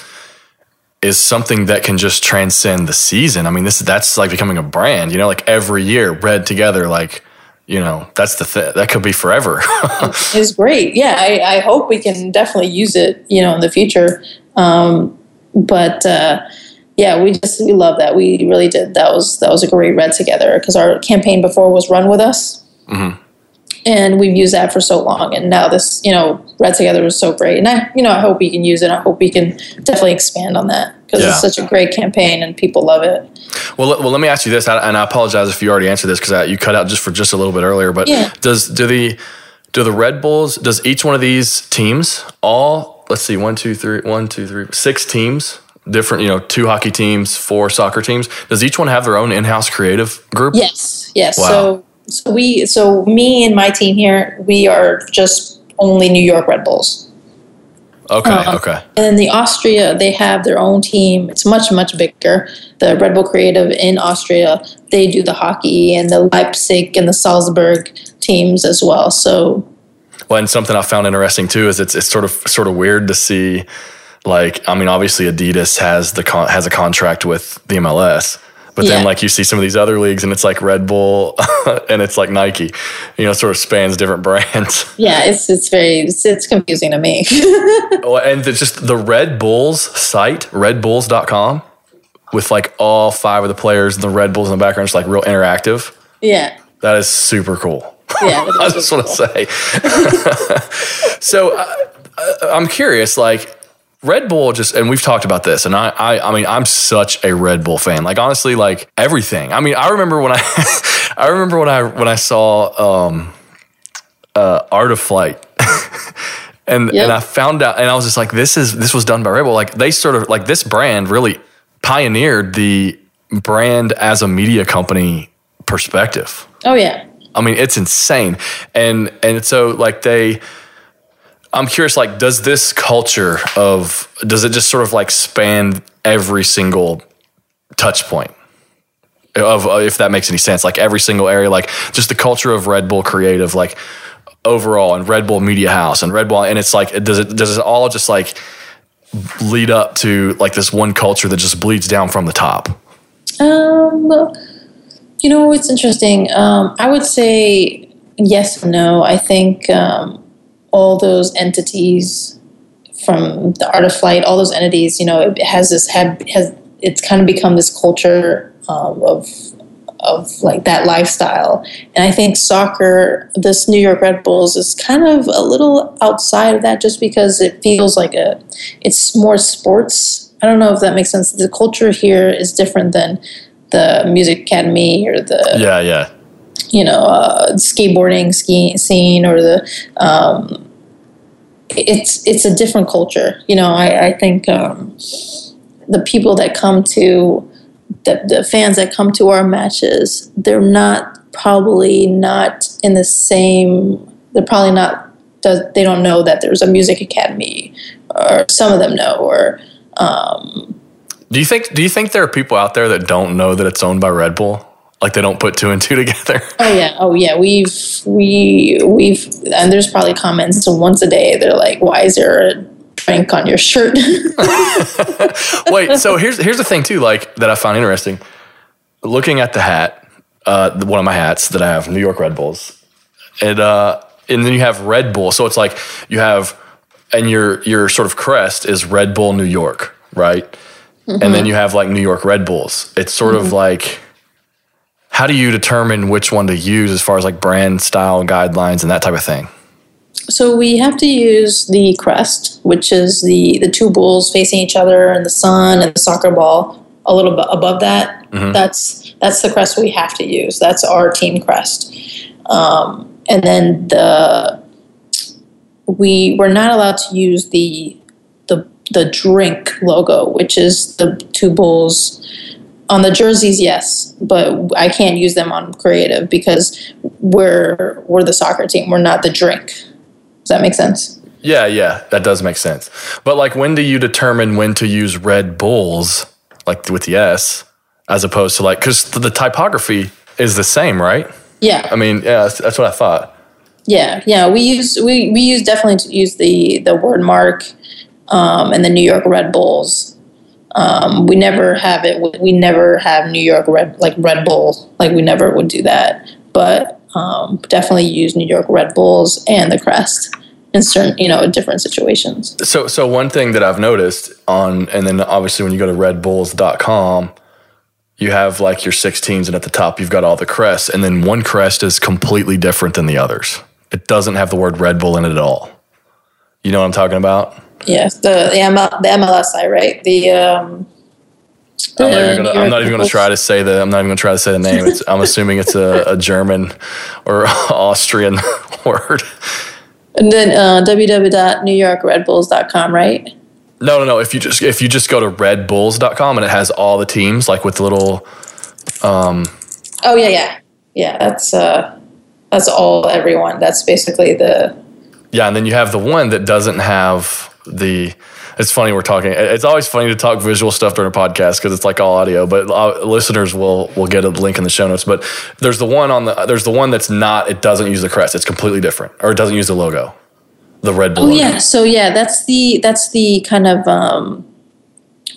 is something that can just transcend the season. I mean, this that's like becoming a brand. You know, like every year, Red Together, like you know, that's the th- that could be forever. is great. Yeah, I, I hope we can definitely use it, you know, in the future. Um, but uh, yeah, we just we love that. We really did. That was that was a great red together because our campaign before was run with us, and we've used that for so long. And now this, you know, red together was so great. And I, you know, I hope we can use it. I hope we can definitely expand on that because Yeah. it's such a great campaign and people love it. well, let- well, let me ask you this, and I apologize if you already answered this because you cut out just for just a little bit earlier. But Yeah. does do the do the Red Bulls? Does each one of these teams all? Let's see, one, two, three, one, two, three, six teams. Different, you know, two hockey teams, four soccer teams. Does each one have their own in-house creative group? Yes, yes. Wow. So, so we, so me and my team here, we are just only New York Red Bulls. Okay, Uh-huh. okay. And then the Austria, they have their own team. It's much, much bigger. The Red Bull Creative in Austria, they do the hockey and the Leipzig and the Salzburg teams as well. So, Well, and something I found interesting too is it's it's sort of sort of weird to see, like I mean, obviously Adidas has the con- has a contract with the MLS, but then like you see some of these other leagues and it's like Red Bull and it's like Nike, you know, sort of spans different brands. yeah, it's it's very it's, it's confusing to me. And it's just the Red Bulls site, redbulls.com, with like all five of the players and the Red Bulls in the background, just like real interactive. yeah, That is super cool. yeah. I just want to say. so uh, uh, I'm curious, like Red Bull just, and we've talked about this, and I, I, I mean, I'm such a Red Bull fan. Like honestly, like everything. I mean, I remember when I, I remember when I when I saw um, uh, Art of Flight. And, Yep. and I found out, and I was just like, "This is this was done by Red Bull." Like they sort of like this brand really pioneered the brand as a media company perspective. Oh yeah, I mean, it's insane. And and so like they I'm curious like does this culture of does it just sort of like span every single touch point? Of uh, if that makes any sense, like every single area, like just the culture of Red Bull Creative, like overall, and Red Bull Media House, and Red Bull, and it's like, does it does it all just like lead up to like this one culture that just bleeds down from the top? Um, you know, it's interesting. Um, I would say yes and no. I think um, all those entities from the art of flight, all those entities, you know, it has this had has it's kind of become this culture um, of of like that lifestyle. And I think soccer, this New York Red Bulls, is kind of a little outside of that, just because it feels like a it's more sports I don't know if that makes sense. The culture here is different than the music academy or the Yeah, yeah. You know uh, skateboarding ski scene or the um, it's it's a different culture. You know, I, I think um, the people that come to the, the fans that come to our matches, they're not probably not in the same. They're probably not. They don't know that there's a music academy, or some of them know, or um, Do you think do you think there are people out there that don't know that it's owned by Red Bull? Like they don't put two and two together? Oh yeah, oh yeah. We've we we've and there's probably comments once a day. They're like, "Why is there a drink on your shirt?" Wait, so here's here's the thing too, like that I found interesting. Looking at the hat, uh, one of my hats that I have, New York Red Bulls, and uh, and then you have Red Bull. So it's like you have, and your your sort of crest is Red Bull New York, right? And then you have like New York Red Bulls. It's sort of like, how do you determine which one to use as far as like brand style guidelines and that type of thing? so we have to use the crest, which is the the two bulls facing each other and the sun and the soccer ball a little bit above that. That's that's the crest we have to use. That's our team crest. Um, and then the we were not allowed to use the the the drink logo, which is the two bulls on the jerseys. Yes, but I can't use them on creative because we're we're the soccer team. We're not the drink. Does that make sense? Yeah, yeah, that does make sense. But like, when do you determine when to use Red Bulls, like with the S, as opposed to like, because the typography is the same, right? Yeah, I mean, yeah, that's, that's what I thought. yeah, yeah. We use we we use definitely to use the the word mark um, and the New York Red Bulls. Um, we never have it. We never have New York Red like Red Bull. Like we never would do that. But um, definitely use New York Red Bulls and the crest in certain you know different situations. So, so one thing that I've noticed on, and then obviously when you go to redbulls.com, you have like your six teams, and at the top you've got all the crests, and then one crest is completely different than the others. It doesn't have the word Red Bull in it at all. You know what I'm talking about? Yes, the the, ML, the MLS right? The um, I'm not even gonna, I'm not even gonna try to say the. I'm not even gonna try to say the name. It's, I'm assuming it's a, a German or Austrian word. And then uh, www.newyorkredbulls.com, right? No, no, no. If you just if you just go to redbulls.com and it has all the teams like with little Oh yeah, yeah, yeah. That's uh, that's all everyone. That's basically the yeah, and then you have the one that doesn't have the. It's funny we're talking. It's always funny to talk visual stuff during a podcast because it's like all audio. But uh, listeners will will get a link in the show notes. But there's the one on the there's the one that's not. It doesn't use the crest. It's completely different, or it doesn't use the logo, the Red Bull. Oh yeah, so yeah, that's the that's the kind of um,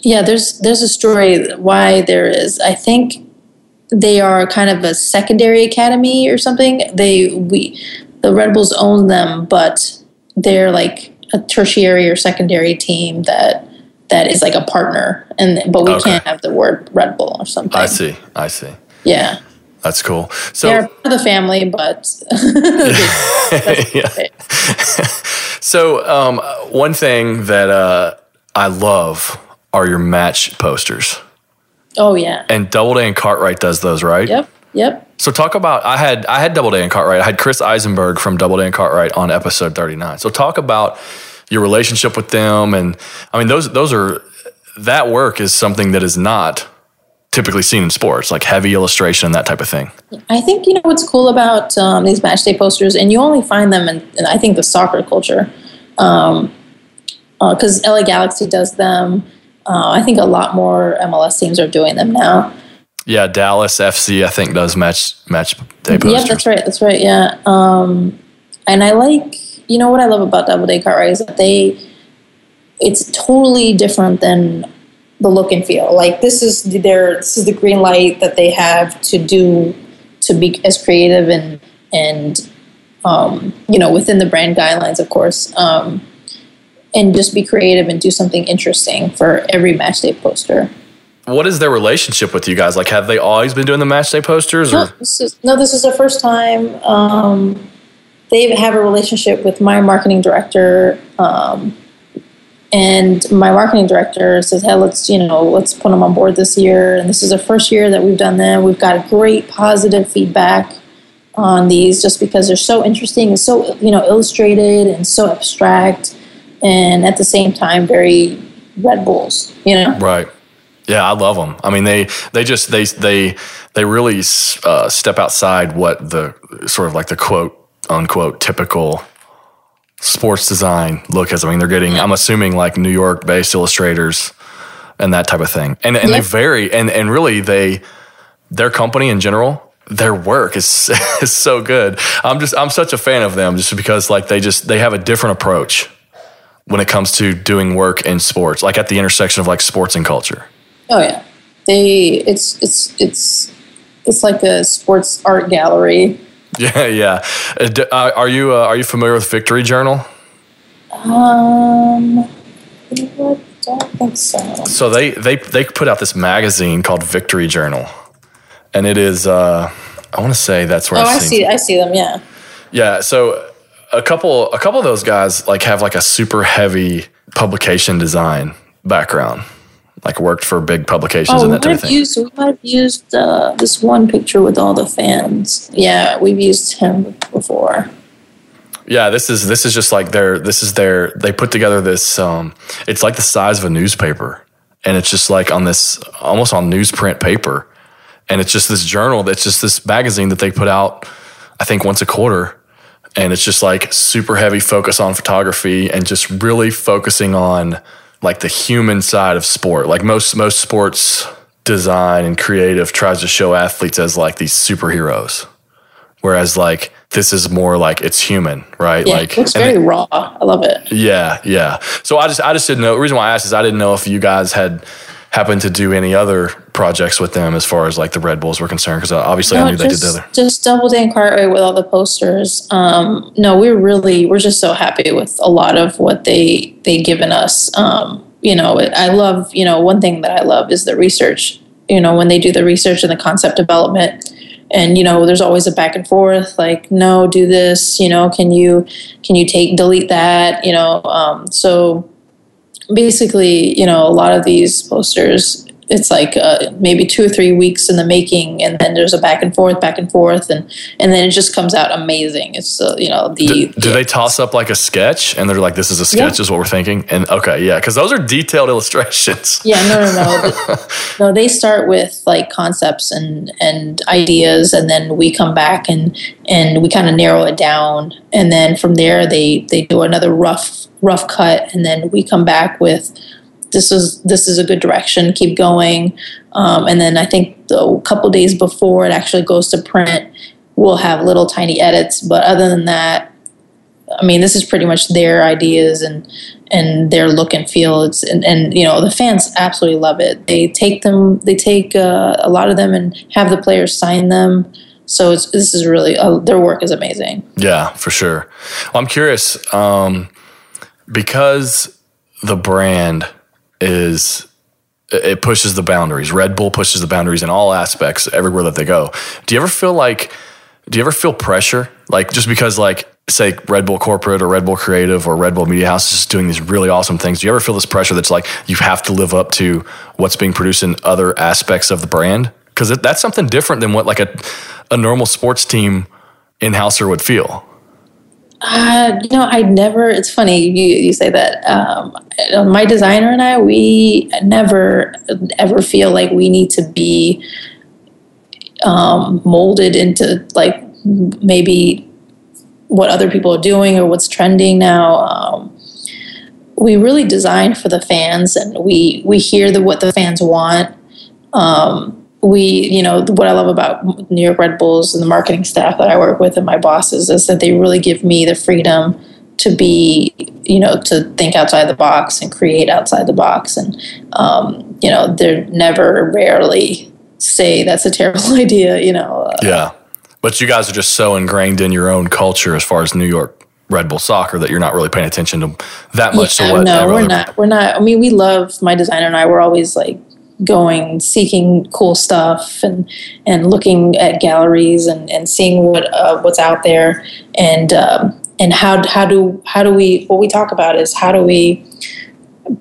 yeah. There's there's a story why there is. I think they are kind of a secondary academy or something. They we the Red Bulls own them, but they're like a tertiary or secondary team that that is like a partner, and but we Okay. can't have the word Red Bull or something. I see. I see. Yeah, That's cool. So they're part of the family, but yeah. So, um, one thing that uh, I love are your match posters, oh yeah, and Doubleday and Cartwright does those, right? yep, yep. So, talk about I had I had Doubleday and Cartwright. I had Chris Eisenberg from Doubleday and Cartwright on episode thirty nine. So, talk about your relationship with them, and I mean those those are that work is something that is not typically seen in sports, like heavy illustration and that type of thing. I think you know what's cool about um, these match day posters, and you only find them in, in I think the soccer culture, because LA Galaxy does them. Uh, I think a lot more MLS teams are doing them now. Yeah, Dallas FC I think does match match day posters. Yep, that's right. That's right. Yeah, um, and I like you know what I love about Doubleday Cartwright is that they it's totally different than the look and feel. Like this is their this is the green light that they have to do to be as creative and and um, you know within the brand guidelines, of course. Um, and just be creative and do something interesting for every match day poster. What is their relationship with you guys? Like, have they always been doing the match day posters? No, this is no, this is their first time. Um, they have a relationship with my marketing director, um, and my marketing director says, "Hey, let's you know let's put them on board this year." And this is the first year that we've done that. We've got great positive feedback on these, just because they're so interesting and so you know illustrated and so abstract, and at the same time very Red Bulls. You know, right? Yeah, I love them. I mean, they they just they they they really uh, step outside what the sort of like the quote unquote typical sports design look is. I mean, they're getting, I'm assuming like New York based illustrators and that type of thing. And, and they vary and, and really they, their company in general, their work is, is so good. I'm just, I'm such a fan of them just because like they just, they have a different approach when it comes to doing work in sports, like at the intersection of like sports and culture. Oh yeah. They, it's, it's, it's, it's like a sports art gallery Yeah, yeah. Uh, uh, are you uh, are you familiar with Victory Journal? Um, I don't think so. So they they they put out this magazine called Victory Journal, and it is uh, I want to say that's where oh, I've i see I see them. Yeah. Yeah. So a couple a couple of those guys like have like a super heavy publication design background like worked for big publications oh, and that type of thing. Used, we might have used uh, this one picture with all the fans. Yeah, we've used him before. Yeah, this is this is just like their this is their they put together this um it's like the size of a newspaper and it's just like on this almost on newsprint paper and it's just this journal that's just this magazine that they put out I think once a quarter and it's just like super heavy focus on photography and just really focusing on like the human side of sport. Like most most sports design and creative tries to show athletes as like these superheroes. Whereas like this is more like it's human, right? Yeah, like it's very it, raw. I love it. Yeah, yeah. So I just I just didn't know. The reason why I asked is I didn't know if you guys had happened to do any other projects with them as far as like the Red Bulls were concerned? Because obviously no, I knew just, they did the other. Just Double Doubleday Cartwright with all the posters. Um, no, we're really we're just so happy with a lot of what they they given us. Um, you know, I love you know one thing that I love is the research. You know, when they do the research and the concept development. And you know, there's always a back and forth. Like, no, do this. You know, can you can you take delete that? You know, um, so basically, you know, a lot of these posters, it's like uh, maybe two or three weeks in the making, and then there's a back and forth, back and forth, and and then it just comes out amazing. It's uh, you know the. Do, do they toss up like a sketch, and they're like, "This is a sketch," yeah. is what we're thinking, and okay, yeah, because those are detailed illustrations. Yeah, no, no, no, no. They start with like concepts and and ideas, and then we come back and and we kind of narrow it down, and then from there they they do another rough rough cut, and then we come back with this is this is a good direction. Keep going, um, and then I think a couple days before it actually goes to print, we'll have little tiny edits. But other than that, I mean, this is pretty much their ideas and and their look and feel. It's and, and you know the fans absolutely love it. They take them, they take uh, a lot of them and have the players sign them. So it's, this is really uh, their work is amazing. Yeah, for sure. Well, I'm curious. Um, because the brand is it pushes the boundaries. Red Bull pushes the boundaries in all aspects everywhere that they go. Do you ever feel like do you ever feel pressure like just because like say Red Bull corporate or Red Bull creative or Red Bull media house is doing these really awesome things. Do you ever feel this pressure that's like you have to live up to what's being produced in other aspects of the brand? Cuz that's something different than what like a a normal sports team in-houser would feel. Uh, you know, I never. It's funny you you say that. Um, my designer and I, we never ever feel like we need to be um, molded into like maybe what other people are doing or what's trending now. Um, we really design for the fans, and we we hear the what the fans want. Um, we, you know, what I love about New York Red Bulls and the marketing staff that I work with and my bosses is that they really give me the freedom to be, you know, to think outside the box and create outside the box. And, um, you know, they're never rarely say that's a terrible idea, you know. Yeah. But you guys are just so ingrained in your own culture as far as New York Red Bull soccer that you're not really paying attention to that much yeah, to what. No, we're not. We're not. I mean, we love my designer and I. We're always like going seeking cool stuff and and looking at galleries and, and seeing what uh, what's out there and um, and how how do how do we what we talk about is how do we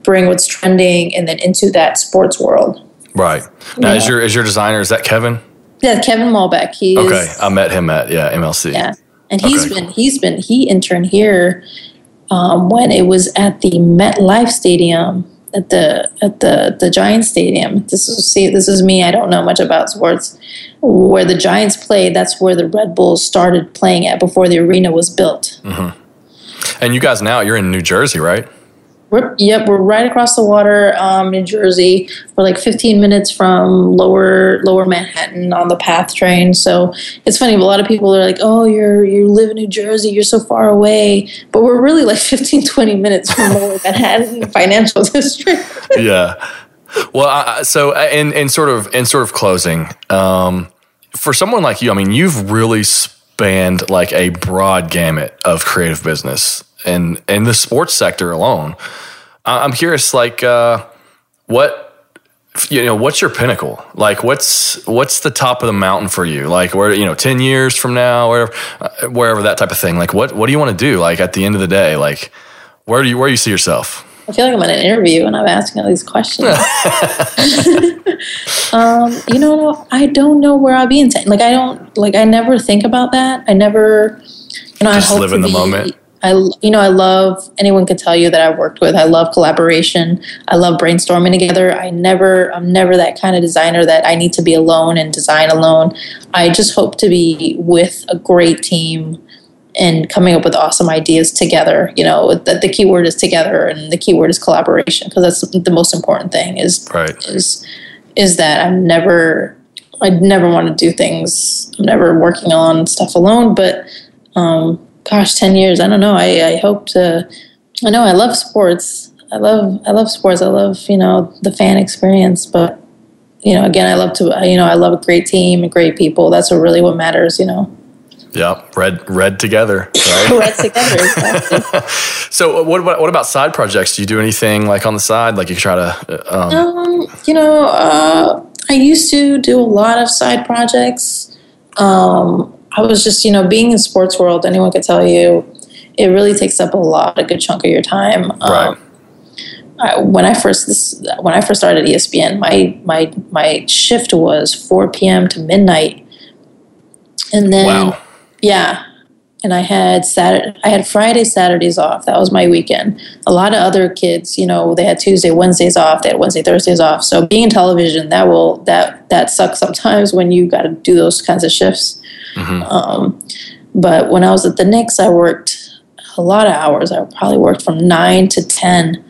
bring what's trending and then into that sports world. Right. Now, yeah. is your is your designer is that Kevin? Yeah, Kevin Malbec. He okay. I met him at yeah MLC. Yeah, and he's okay. been he's been he interned here um, when it was at the MetLife Stadium at the at the the Giants Stadium. This is see this is me. I don't know much about sports. Where the Giants played, that's where the Red Bulls started playing at before the arena was built. Mm-hmm. And you guys now you're in New Jersey, right? We're, yep, we're right across the water, um, New Jersey. We're like 15 minutes from lower Lower Manhattan on the PATH train. So it's funny. A lot of people are like, "Oh, you're you live in New Jersey. You're so far away," but we're really like 15, 20 minutes from Lower Manhattan Financial District. yeah. Well, uh, so in in sort of in sort of closing, um, for someone like you, I mean, you've really spanned like a broad gamut of creative business in in the sports sector alone. I'm curious, like, uh, what you know, what's your pinnacle? Like, what's what's the top of the mountain for you? Like, where you know, ten years from now, wherever, uh, wherever that type of thing. Like, what what do you want to do? Like, at the end of the day, like, where do you where do you see yourself? I feel like I'm in an interview and I'm asking all these questions. um, you know, I don't know where I'll be in ten. Like, I don't like. I never think about that. I never. You know, Just I hope live in the be, moment I, you know, I love anyone could tell you that I've worked with. I love collaboration. I love brainstorming together. I never, I'm never that kind of designer that I need to be alone and design alone. I just hope to be with a great team and coming up with awesome ideas together. You know, the, the key word is together, and the key word is collaboration because that's the most important thing. Is right. is is that I'm never, I never want to do things. I'm never working on stuff alone, but. Um, gosh, 10 years. I don't know. I, I hope to, I know I love sports. I love, I love sports. I love, you know, the fan experience, but you know, again, I love to, you know, I love a great team and great people. That's what really what matters, you know. Yeah, red red together, right? red together, exactly. so, what about what about side projects? Do you do anything like on the side, like you try to? Um, um you know, uh, I used to do a lot of side projects. Um, I was just, you know, being in sports world, anyone could tell you, it really takes up a lot, a good chunk of your time. Right. Um, I, when I first this, when I first started ESPN, my my my shift was 4 p.m. to midnight, and then wow. yeah, and I had Saturday, I had Friday, Saturdays off. That was my weekend. A lot of other kids, you know, they had Tuesday, Wednesdays off. They had Wednesday, Thursdays off. So being in television, that will that that sucks sometimes when you got to do those kinds of shifts. Mm-hmm. Um, but when I was at the Knicks, I worked a lot of hours. I probably worked from nine to ten.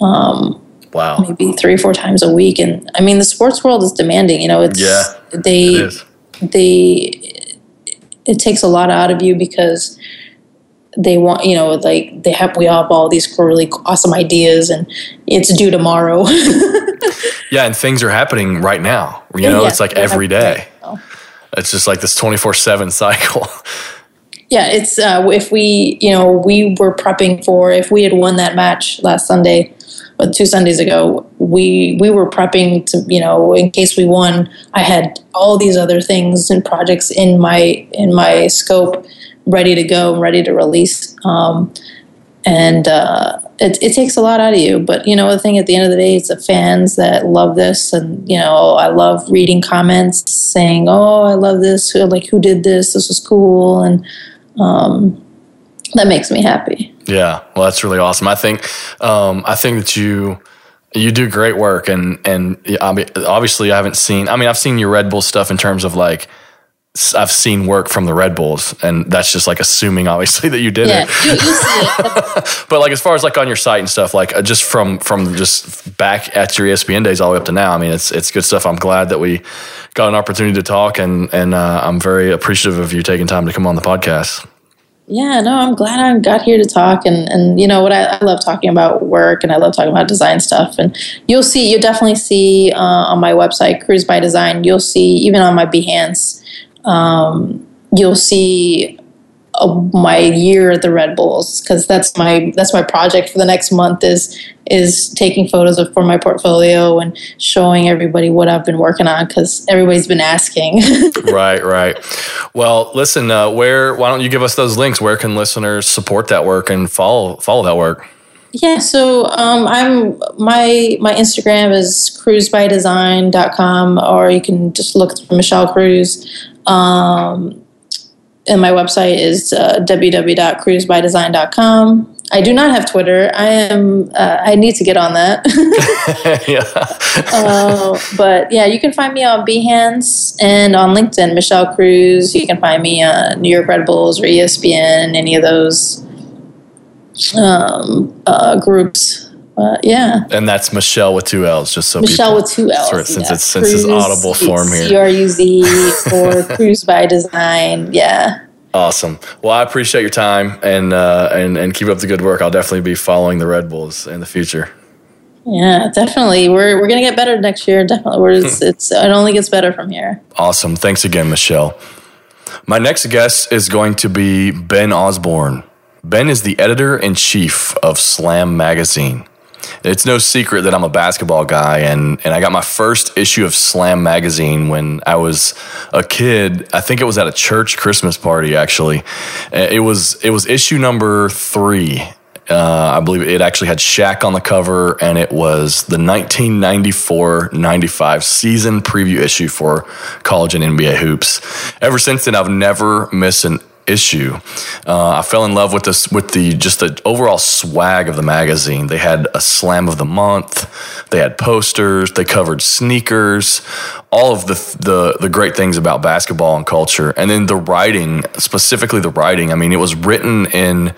Um, wow. Maybe three or four times a week. And I mean, the sports world is demanding. You know, it's yeah, they it they it takes a lot out of you because they want you know like they have we have all these really awesome ideas and it's due tomorrow yeah and things are happening right now you know yeah, it's like every day it's just like this 24 7 cycle. Yeah, it's uh, if we, you know, we were prepping for if we had won that match last Sunday, but two Sundays ago, we we were prepping to, you know, in case we won. I had all these other things and projects in my in my scope, ready to go, ready to release. Um, and uh, it, it takes a lot out of you. But you know, the thing at the end of the day, it's the fans that love this, and you know, I love reading comments saying, "Oh, I love this," like who did this? This was cool, and um, that makes me happy. Yeah, well, that's really awesome. I think um, I think that you you do great work, and and obviously I haven't seen. I mean, I've seen your Red Bull stuff in terms of like I've seen work from the Red Bulls, and that's just like assuming, obviously, that you did yeah, it. You, you it. but like as far as like on your site and stuff, like uh, just from from just back at your ESPN days all the way up to now, I mean, it's it's good stuff. I'm glad that we got an opportunity to talk, and and uh, I'm very appreciative of you taking time to come on the podcast. Yeah, no, I'm glad I got here to talk, and and you know what, I, I love talking about work, and I love talking about design stuff, and you'll see, you'll definitely see uh, on my website, Cruz by Design, you'll see even on my Behance um, you'll see uh, my year at the Red Bulls because that's my that's my project for the next month is is taking photos of for my portfolio and showing everybody what I've been working on because everybody's been asking. right, right. Well, listen, uh, where why don't you give us those links? Where can listeners support that work and follow follow that work? Yeah, so um, I'm my my Instagram is cruzbydesign.com or you can just look for Michelle Cruz. Um, and my website is uh, www.cruzbydesign.com. I do not have Twitter. I am. Uh, I need to get on that. yeah. uh, but yeah, you can find me on Behance and on LinkedIn, Michelle Cruz. You can find me on New York Red Bulls or ESPN, any of those um, uh, groups. Uh, yeah. And that's Michelle with two L's, just so Michelle with two L's. Sorry, since yeah. it's since it's audible form here. C R U Z for Cruz by Design. Yeah. Awesome. Well, I appreciate your time and uh, and and keep up the good work. I'll definitely be following the Red Bulls in the future. Yeah, definitely. We're we're gonna get better next year. Definitely. We're, it's, it's it only gets better from here. Awesome. Thanks again, Michelle. My next guest is going to be Ben Osborne. Ben is the editor in chief of Slam Magazine. It's no secret that I'm a basketball guy, and, and I got my first issue of Slam magazine when I was a kid. I think it was at a church Christmas party. Actually, uh, it was it was issue number three. Uh, I believe it actually had Shaq on the cover, and it was the 1994-95 season preview issue for college and NBA hoops. Ever since then, I've never missed an issue. Uh, I fell in love with this with the just the overall swag of the magazine. They had a slam of the month. They had posters. They covered sneakers. All of the the the great things about basketball and culture. And then the writing, specifically the writing. I mean, it was written in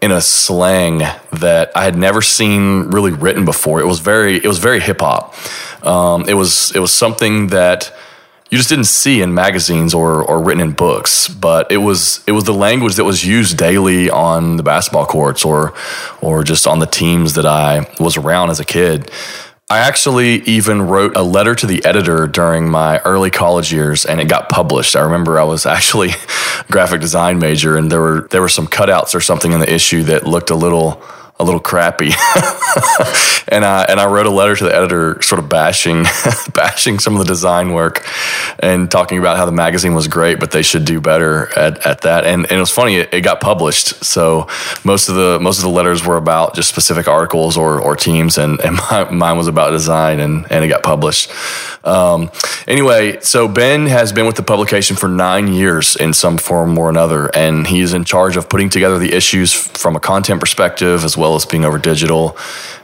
in a slang that I had never seen really written before. It was very it was very hip hop. Um, it was it was something that you just didn't see in magazines or or written in books. But it was it was the language that was used daily on the basketball courts or or just on the teams that I was around as a kid. I actually even wrote a letter to the editor during my early college years and it got published. I remember I was actually a graphic design major and there were there were some cutouts or something in the issue that looked a little a little crappy. and I and I wrote a letter to the editor, sort of bashing bashing some of the design work, and talking about how the magazine was great, but they should do better at, at that. And, and it was funny; it, it got published. So most of the most of the letters were about just specific articles or or teams, and and my, mine was about design, and and it got published. Um, anyway, so Ben has been with the publication for nine years in some form or another, and he's in charge of putting together the issues from a content perspective as well as being over digital,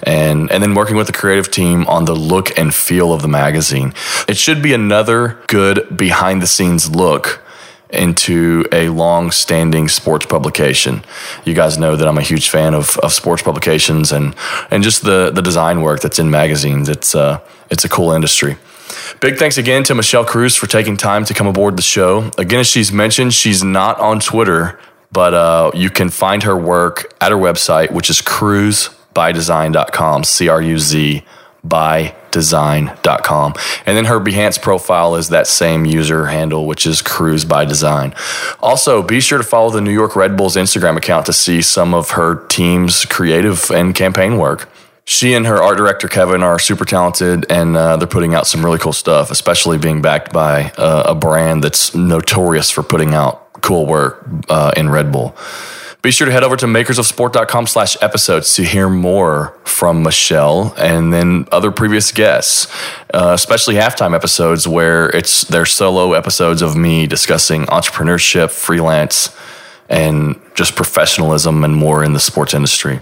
and and then working with the creative team on the look and feel of the magazine. It should be another good behind the scenes look into a long standing sports publication. You guys know that I'm a huge fan of, of sports publications and, and just the, the design work that's in magazines. It's, uh, it's a cool industry. Big thanks again to Michelle Cruz for taking time to come aboard the show. Again, as she's mentioned, she's not on Twitter, but uh, you can find her work at her website, which is cruzbydesign.com, C R U Z bydesign.com. And then her Behance profile is that same user handle, which is Cruz by Design. Also, be sure to follow the New York Red Bulls Instagram account to see some of her team's creative and campaign work she and her art director Kevin are super talented, and uh, they're putting out some really cool stuff. Especially being backed by uh, a brand that's notorious for putting out cool work uh, in Red Bull. Be sure to head over to makersofsport.com slash episodes to hear more from Michelle and then other previous guests, uh, especially halftime episodes where it's their solo episodes of me discussing entrepreneurship, freelance, and just professionalism and more in the sports industry.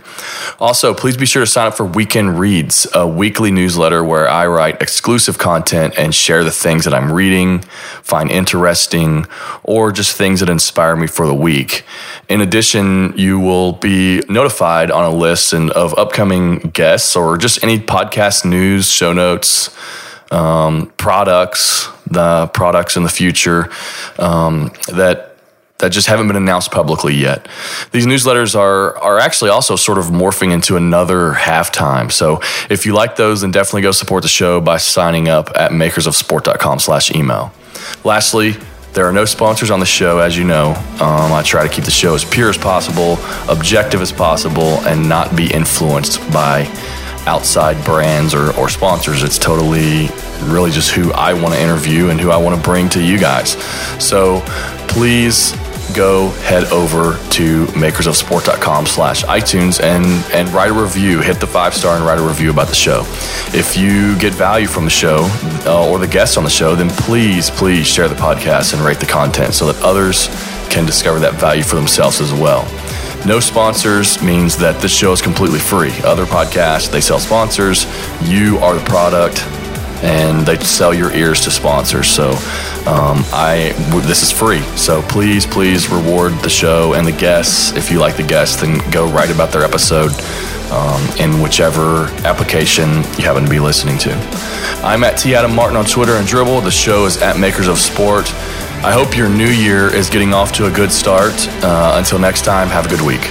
Also, please be sure to sign up for Weekend Reads, a weekly newsletter where I write exclusive content and share the things that I'm reading, find interesting, or just things that inspire me for the week. In addition, you will be notified on a list and of upcoming guests or just any podcast news, show notes, um, products, the products in the future um, that that just haven't been announced publicly yet. These newsletters are are actually also sort of morphing into another halftime. So if you like those, then definitely go support the show by signing up at makersofsport.com slash email. Lastly, there are no sponsors on the show, as you know. Um, I try to keep the show as pure as possible, objective as possible, and not be influenced by outside brands or, or sponsors. It's totally really just who I want to interview and who I want to bring to you guys. So please go head over to makersofsport.com slash iTunes and, and write a review. Hit the five star and write a review about the show. If you get value from the show uh, or the guests on the show, then please, please share the podcast and rate the content so that others can discover that value for themselves as well. No sponsors means that this show is completely free. Other podcasts, they sell sponsors. You are the product and they sell your ears to sponsors. So um, I this is free. So please, please reward the show and the guests. If you like the guests, then go write about their episode um, in whichever application you happen to be listening to. I'm at T Adam Martin on Twitter and Dribbble. The show is at Makers of Sport. I hope your new year is getting off to a good start. Uh, until next time, have a good week.